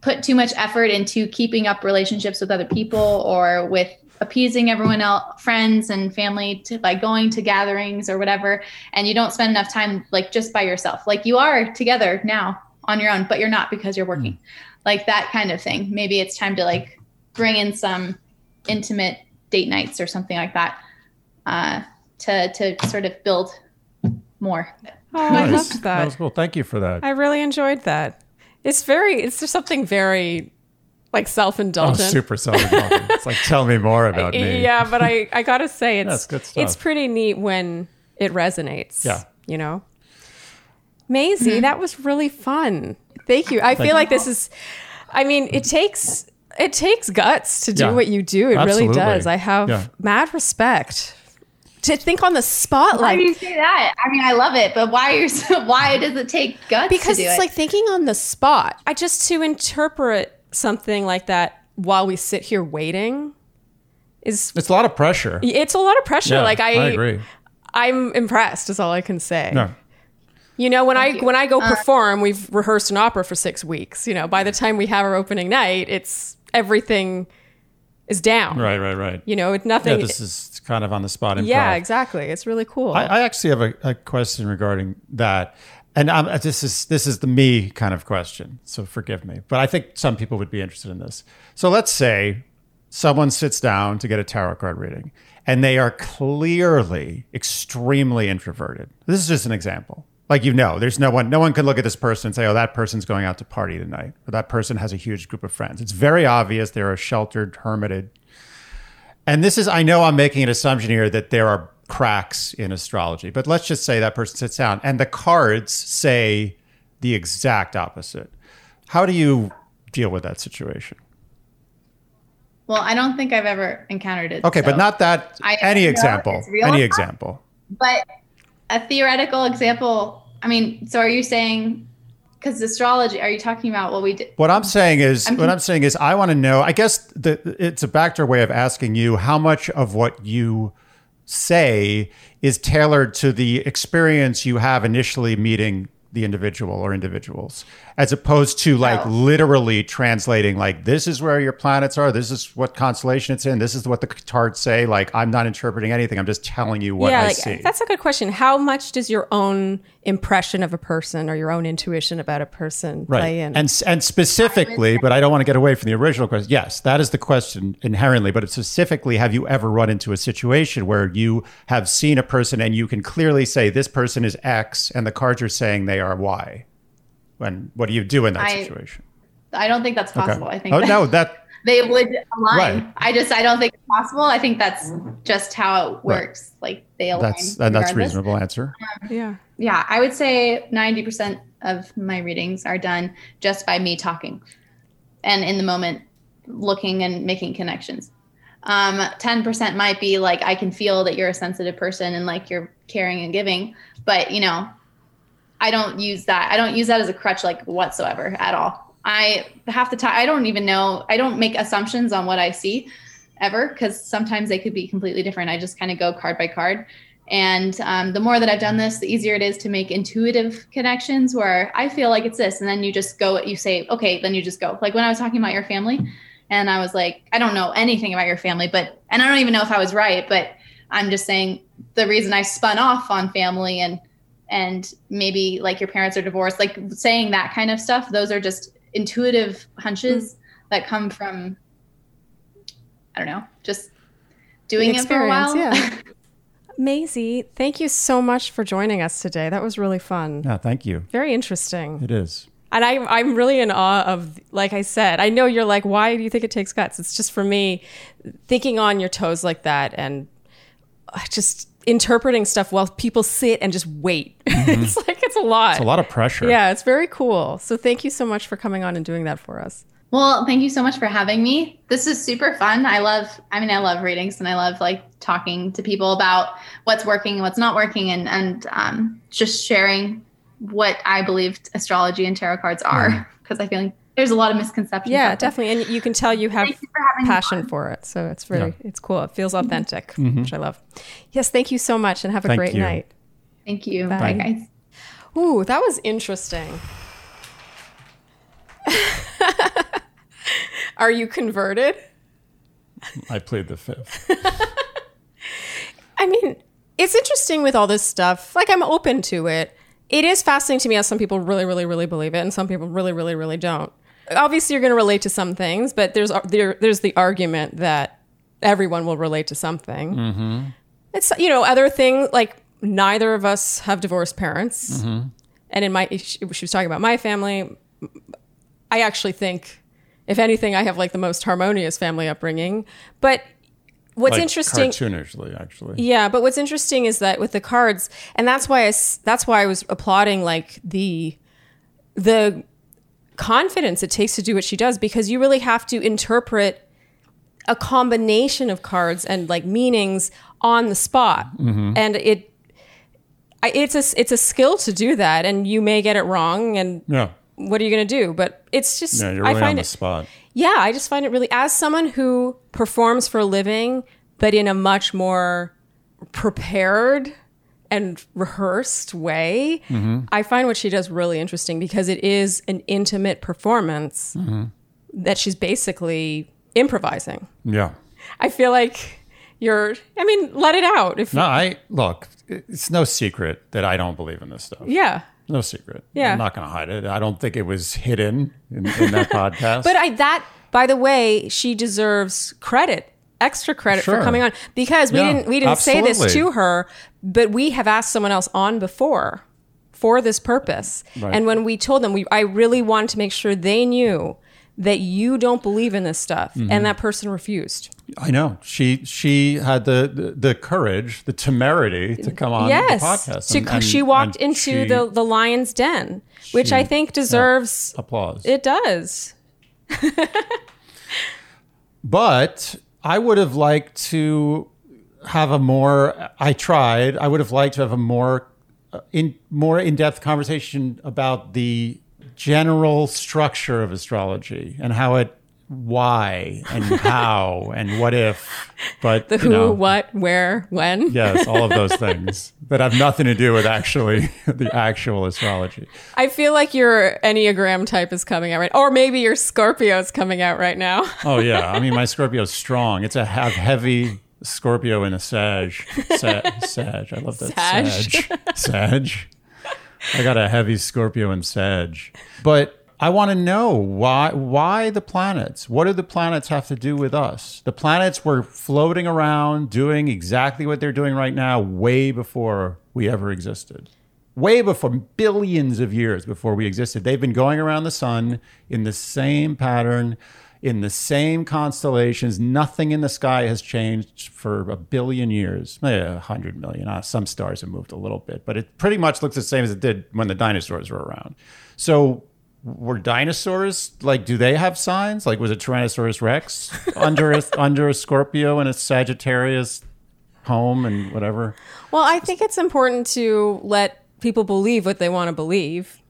put too much effort into keeping up relationships with other people or with appeasing everyone else friends and family to by going to gatherings or whatever and you don't spend enough time like just by yourself like you are together now on your own but you're not because you're working like that kind of thing maybe it's time to like bring in some intimate date nights or something like that uh, to to sort of build more Oh, I loved That that. was cool. Thank you for that. I really enjoyed that. It's very, it's just something very like self-indulgent. Oh, super self-indulgent. it's like tell me more <laughs> about me. Yeah, but I, I gotta say it's That's good stuff. it's pretty neat when it resonates. Yeah. You know? Maisy, mm-hmm. that was really fun. Thank you. I feel you. like this is I mean, it takes it takes guts to do Yeah. what you do. It Absolutely. really does. I have Yeah. mad respect. to think on the spot Why like do you say that? I mean, I love it, but why are you so, why does it take guts because to do it's it? like thinking on the spot. I just to interpret something like that while we sit here waiting is It's a lot of pressure. it's a lot of pressure. Yeah, like I, I agree. I'm impressed. Is all I can say. No. You know, when I you. when I go Uh, perform, we've rehearsed an opera for six weeks. You know, by the time we have our opening night, it's everything is down. Right, right, right. You know, it's Yeah, nothing. this is kind of on the spot improv. yeah, exactly. It's really cool. I, I actually have a, a question regarding that, and um, this is this is the me kind of question. So forgive me, but I think some people would be interested in this. So let's say someone sits down to get a tarot card reading, and they are clearly extremely introverted. This is just an example. Like you know, there's no one. No one can look at this person and say, "Oh, that person's going out to party tonight," or "That person has a huge group of friends." It's very obvious they're a sheltered, hermited and this is, I know I'm making an assumption here that there are cracks in astrology, but let's just say that person sits down and the cards say the exact opposite. How do you deal with that situation? well, I don't think I've ever encountered it. Okay, so- but not that, I any example. Any example. But a theoretical example. I mean, so are you saying? Because astrology, are you talking about what we did? What I'm saying is, I'm- what I'm saying is, I want to know. I guess the, it's a backdoor way of asking you how much of what you say is tailored to the experience you have initially meeting the individual or individuals, as opposed to like Oh. literally translating, like this is where your planets are, this is what constellation it's in, this is what the cards say. Like I'm not interpreting anything. I'm just telling you what yeah, I like, see. that's a good question. How much does your own impression of a person or your own intuition about a person Right. play in? And and specifically, but I don't want to get away from the original question. Yes, that is the question inherently, but specifically, have you ever run into a situation where you have seen a person and you can clearly say this person is X and the cards are saying they are Y? And what do you do in that I- situation? I don't think that's possible. I think Oh that no, <laughs> that they would align. Right. I just I don't think it's possible. I think that's just how it works. Like they align. that's and that's regardless. reasonable answer. yeah. Yeah, I would say 90% of my readings are done just by me talking and in the moment looking and making connections. Um, 10% might be like I can feel that you're a sensitive person and like you're caring and giving, but you know, I don't use that. I don't use that as a crutch like whatsoever at all. I half the time I don't even know. I don't make assumptions on what I see ever because sometimes they could be completely different. I just kind of go card by card. And um, the more that I've done this, the easier it is to make intuitive connections where I feel like it's this. And then you just go, you say, okay, then you just go. Like when I was talking about your family, and I was like, I don't know anything about your family, but, and I don't even know if I was right, but I'm just saying the reason I spun off on family and, and maybe like your parents are divorced, like saying that kind of stuff, those are just intuitive hunches that come from, I don't know, just doing it for a while. yeah. <laughs> Maisy, thank you so much for joining us today. That was really fun. No, thank you. Very interesting. It is. And I, I'm really in awe of, like I said, I know you're like, why do you think it takes guts? It's just for me, thinking on your toes like that and uh, just interpreting stuff while people sit and just wait. <laughs> it's like, it's a lot. It's a lot of pressure. Yeah, it's very cool. So thank you so much for coming on and doing that for us. Well, thank you so much for having me. This is super fun. I love, I mean, I love readings and I love like talking to people about what's working and what's not working and, and um, just sharing what I believed astrology and tarot cards are <laughs> because I feel like there's a lot of misconceptions. Yeah, out there. definitely. And you can tell you have Thank you for passion for it. So it's really, Yeah. it's cool. It feels mm-hmm. authentic, mm-hmm. which I love. Yes, thank you so much and have a Thank great you. night. Thank you. Bye. Bye, guys. Ooh, that was interesting. <laughs> Are you converted? I played the fifth. <laughs> I mean, it's interesting with all this stuff. Like, I'm open to it. It is fascinating to me how some people really, really, really believe it, and some people really, really, really don't. Obviously, you're going to relate to some things, but there's there, there's the argument that everyone will relate to something. Mm-hmm. It's you know other thing like neither of us have divorced parents, mm-hmm. and in my she she was talking about my family. I actually think, if anything, I have like the most harmonious family upbringing. But what's Like, interesting, cartoonishly, actually. yeah, but what's interesting is that with the cards, and that's why I that's why I was applauding like the the confidence it takes to do what she does because you really have to interpret a combination of cards and like meanings on the spot, Mm-hmm. and it I, it's a it's a skill to do that, and you may get it wrong, and Yeah. what are you going to do? But it's just Yeah, you're I really on the it spot. yeah, I just find it really, as someone who performs for a living, but in a much more prepared and rehearsed way, Mm-hmm. I find what she does really interesting because it is an intimate performance Mm-hmm. that she's basically improvising. Yeah. I feel like you're, I mean, let it out. If No, I look. It's no secret that I don't believe in this stuff. yeah. No secret. Yeah. I'm not going to hide it. I don't think it was hidden in, in that <laughs> podcast. But I that by the way, she deserves credit, extra credit Sure. for coming on because we Yeah, didn't we didn't say this to her, but we have asked someone else on before for this purpose. Right. And when we told them we I really wanted to make sure they knew that you don't believe in this stuff Mm-hmm. and that person refused. I know she she had the, the the courage, the temerity to come on yes. the podcast. And- and- she walked into she- the the lion's den, which I think deserves applause. it does. <laughs> But I would have liked to have a more. I tried. I would have liked to have a more uh, in more in depth conversation about the general structure of astrology and how it, why and how and what if. But The you who, know, what, where, when. Yes, all of those <laughs> things that have nothing to do with actually <laughs> the actual astrology. I feel like your Enneagram type is coming out right, or maybe your Scorpio is coming out right now. <laughs> Oh yeah, I mean my Scorpio is strong. It's a have heavy Scorpio in a Sag. Sag. Sag. I love that. Sag. Sag. Sag. I got a heavy Scorpio in Sag. But I want to know why why the planets? What do the planets have to do with us? The planets were floating around doing exactly what they're doing right now way before we ever existed. Way before billions of years before we existed. They've been going around the sun in the same pattern, in the same constellations. Nothing in the sky has changed for a billion years. Maybe a hundred million. Uh, some stars have moved a little bit, but it pretty much looks the same as it did when the dinosaurs were around. So were dinosaurs like do they have signs like was a tyrannosaurus rex under a, <laughs> under a scorpio and a sagittarius home and whatever Well, I think it's important to let people believe what they want to believe.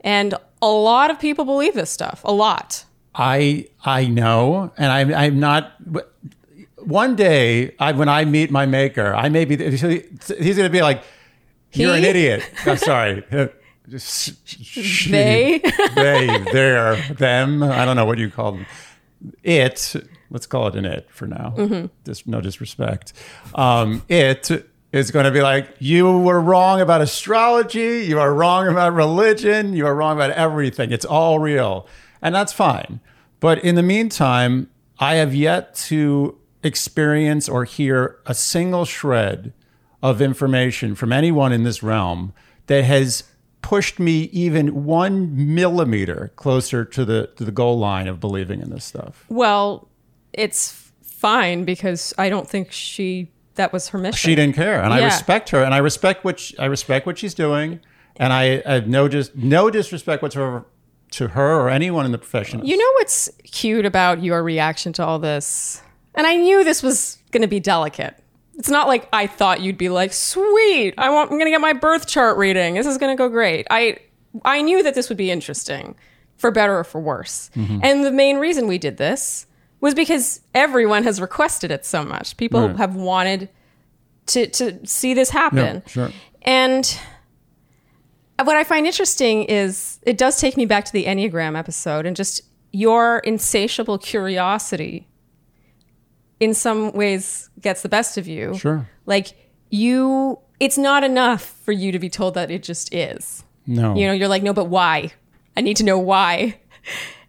And a lot of people believe this stuff. A lot. i i know and i'm i'm not one day I, when i meet my maker i may be he's gonna be like you're an idiot i'm sorry <laughs> She, They? <laughs> they there them. I don't know what you call them. It let's call it an it for now. Dis- no disrespect. Um, it is going to be like you were wrong about astrology you are wrong about religion you are wrong about everything. It's all real. And that's fine. But in the meantime i have yet to experience or hear a single shred of information from anyone in this realm that has pushed me even one millimeter closer to the to the goal line of believing in this stuff. Well, it's fine because I don't think she that was her mission. She didn't care, and I respect her, and I respect what she, I respect what she's doing, and I, I have no just no disrespect whatsoever to her or anyone in the profession. You know what's cute about your reaction to all this? And I knew this was going to be delicate. It's not like I thought you'd be like, "Sweet, I want I'm going to get my birth chart reading. This is going to go great." I I knew that this would be interesting, for better or for worse. Mm-hmm. And the main reason we did this was because everyone has requested it so much. People Right. have wanted to to see this happen. Yeah, sure. And what I find interesting is it does take me back to the Enneagram episode and just your insatiable curiosity in some ways gets the best of you. Sure. Like you it's not enough for you to be told that it just is. No, You know, you're like, no, but why? I need to know why.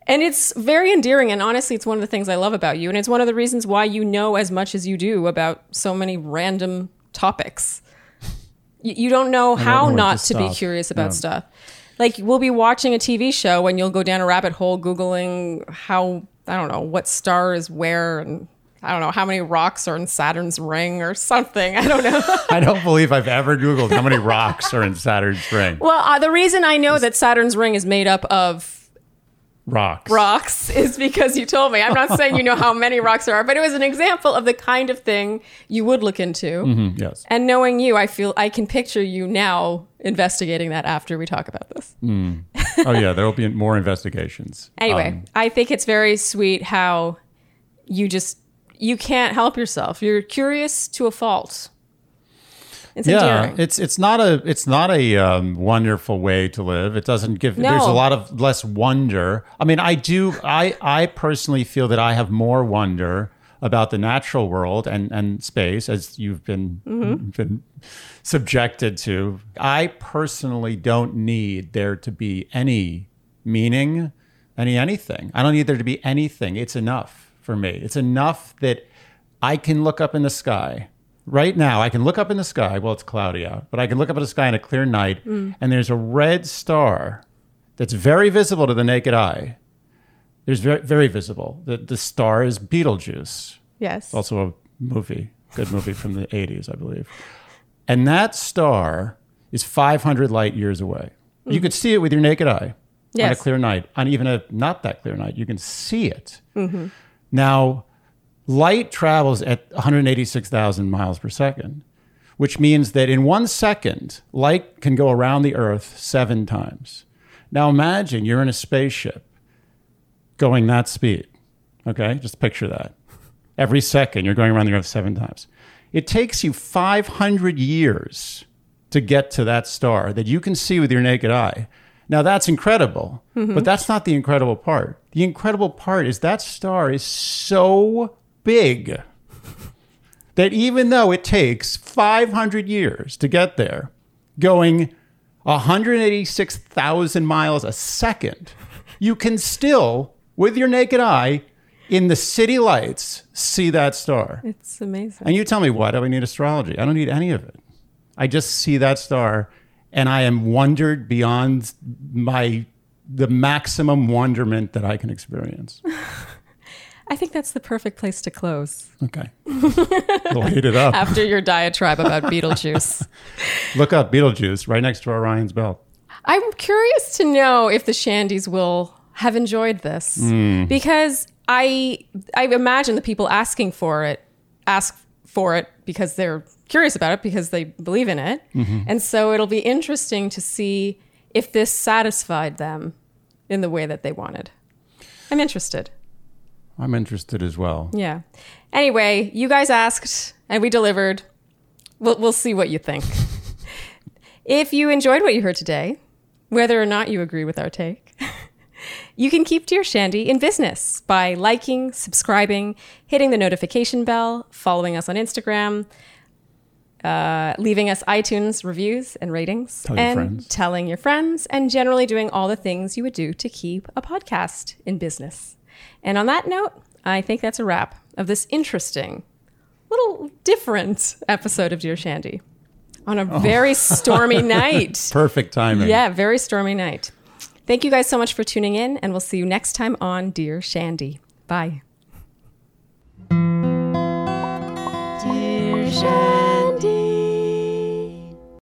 And it's very endearing. And honestly, it's one of the things I love about you. And it's one of the reasons why you know as much as you do about so many random topics. You, you don't know how know not to to be curious about Yeah. stuff. Like, we'll be watching a TV show and you'll go down a rabbit hole Googling how, I don't know, what star is where and I don't know how many rocks are in Saturn's ring or something. I don't know. <laughs> I don't believe I've ever Googled how many rocks are in Saturn's ring. well, uh, the reason I know that Saturn's ring is made up of rocks. rocks is because you told me. I'm not saying you know how many rocks there are, but it was an example of the kind of thing you would look into. Mm, yes. And knowing you, I feel I can picture you now investigating that after we talk about this. oh yeah, there will be more investigations. Anyway, Um, I think it's very sweet how you just you can't help yourself. You're curious to a fault. It's yeah, endearing. it's it's not a it's not a um, wonderful way to live. It doesn't give. There's a lot of less wonder. I mean, I do. I I personally feel that I have more wonder about the natural world and and space as you've been been subjected to. I personally don't need there to be any meaning, any anything. I don't need there to be anything. It's enough for me. It's enough that I can look up in the sky. Right now, I can look up in the sky. Well, it's cloudy out, but I can look up in the sky on a clear night, and there's a red star that's very visible to the naked eye. There's very, very visible. The, the star is Betelgeuse yes. also a movie, good movie from the 80s, I believe. And that star is 500 light years away. You mm. could see it with your naked eye on a clear night. On even a not that clear night, you can see it. Mm-hmm. Now, light travels at 186,000 miles per second, which means that in one second, light can go around the Earth seven times. Now, imagine you're in a spaceship going that speed. Okay, just picture that. Every second, you're going around the Earth seven times. It takes you 500 years to get to that star that you can see with your naked eye. Now, that's incredible, but mm-hmm. that's not the incredible part. The incredible part is that star is so big <laughs> that even though it takes 500 years to get there, going 186,000 miles a second, you can still, with your naked eye, in the city lights, see that star. It's amazing. And you tell me, why do I need astrology? I don't need any of it. I just see that star and I am wondered beyond my the maximum wonderment that I can experience. <laughs> I think that's the perfect place to close Okay. we'll heat it up. after your diatribe about <laughs> Betelgeuse. Look up Betelgeuse right next to Orion's belt. I'm curious to know if the Shandies will have enjoyed this hmm. because I I imagine the people asking for it ask for it because they're curious about it because they believe in it, mm-hmm. and so it'll be interesting to see if this satisfied them in the way that they wanted. I'm interested. I'm interested as well. Yeah. Anyway, you guys asked and we delivered. We'll, we'll see what you think. <laughs> if you enjoyed what you heard today, whether or not you agree with our take, <laughs> you can keep Dear Shandy in business by liking, subscribing, hitting the notification bell, following us on Instagram, uh, leaving us iTunes reviews and ratings, Tell your and friends. telling your friends, and generally doing all the things you would do to keep a podcast in business. And on that note, I think that's a wrap of this interesting, little different episode of Dear Shandy on a very stormy <laughs> night. Perfect timing. Yeah, very stormy night. Thank you guys so much for tuning in, and we'll see you next time on Dear Shandy. Bye. Dear Shandy.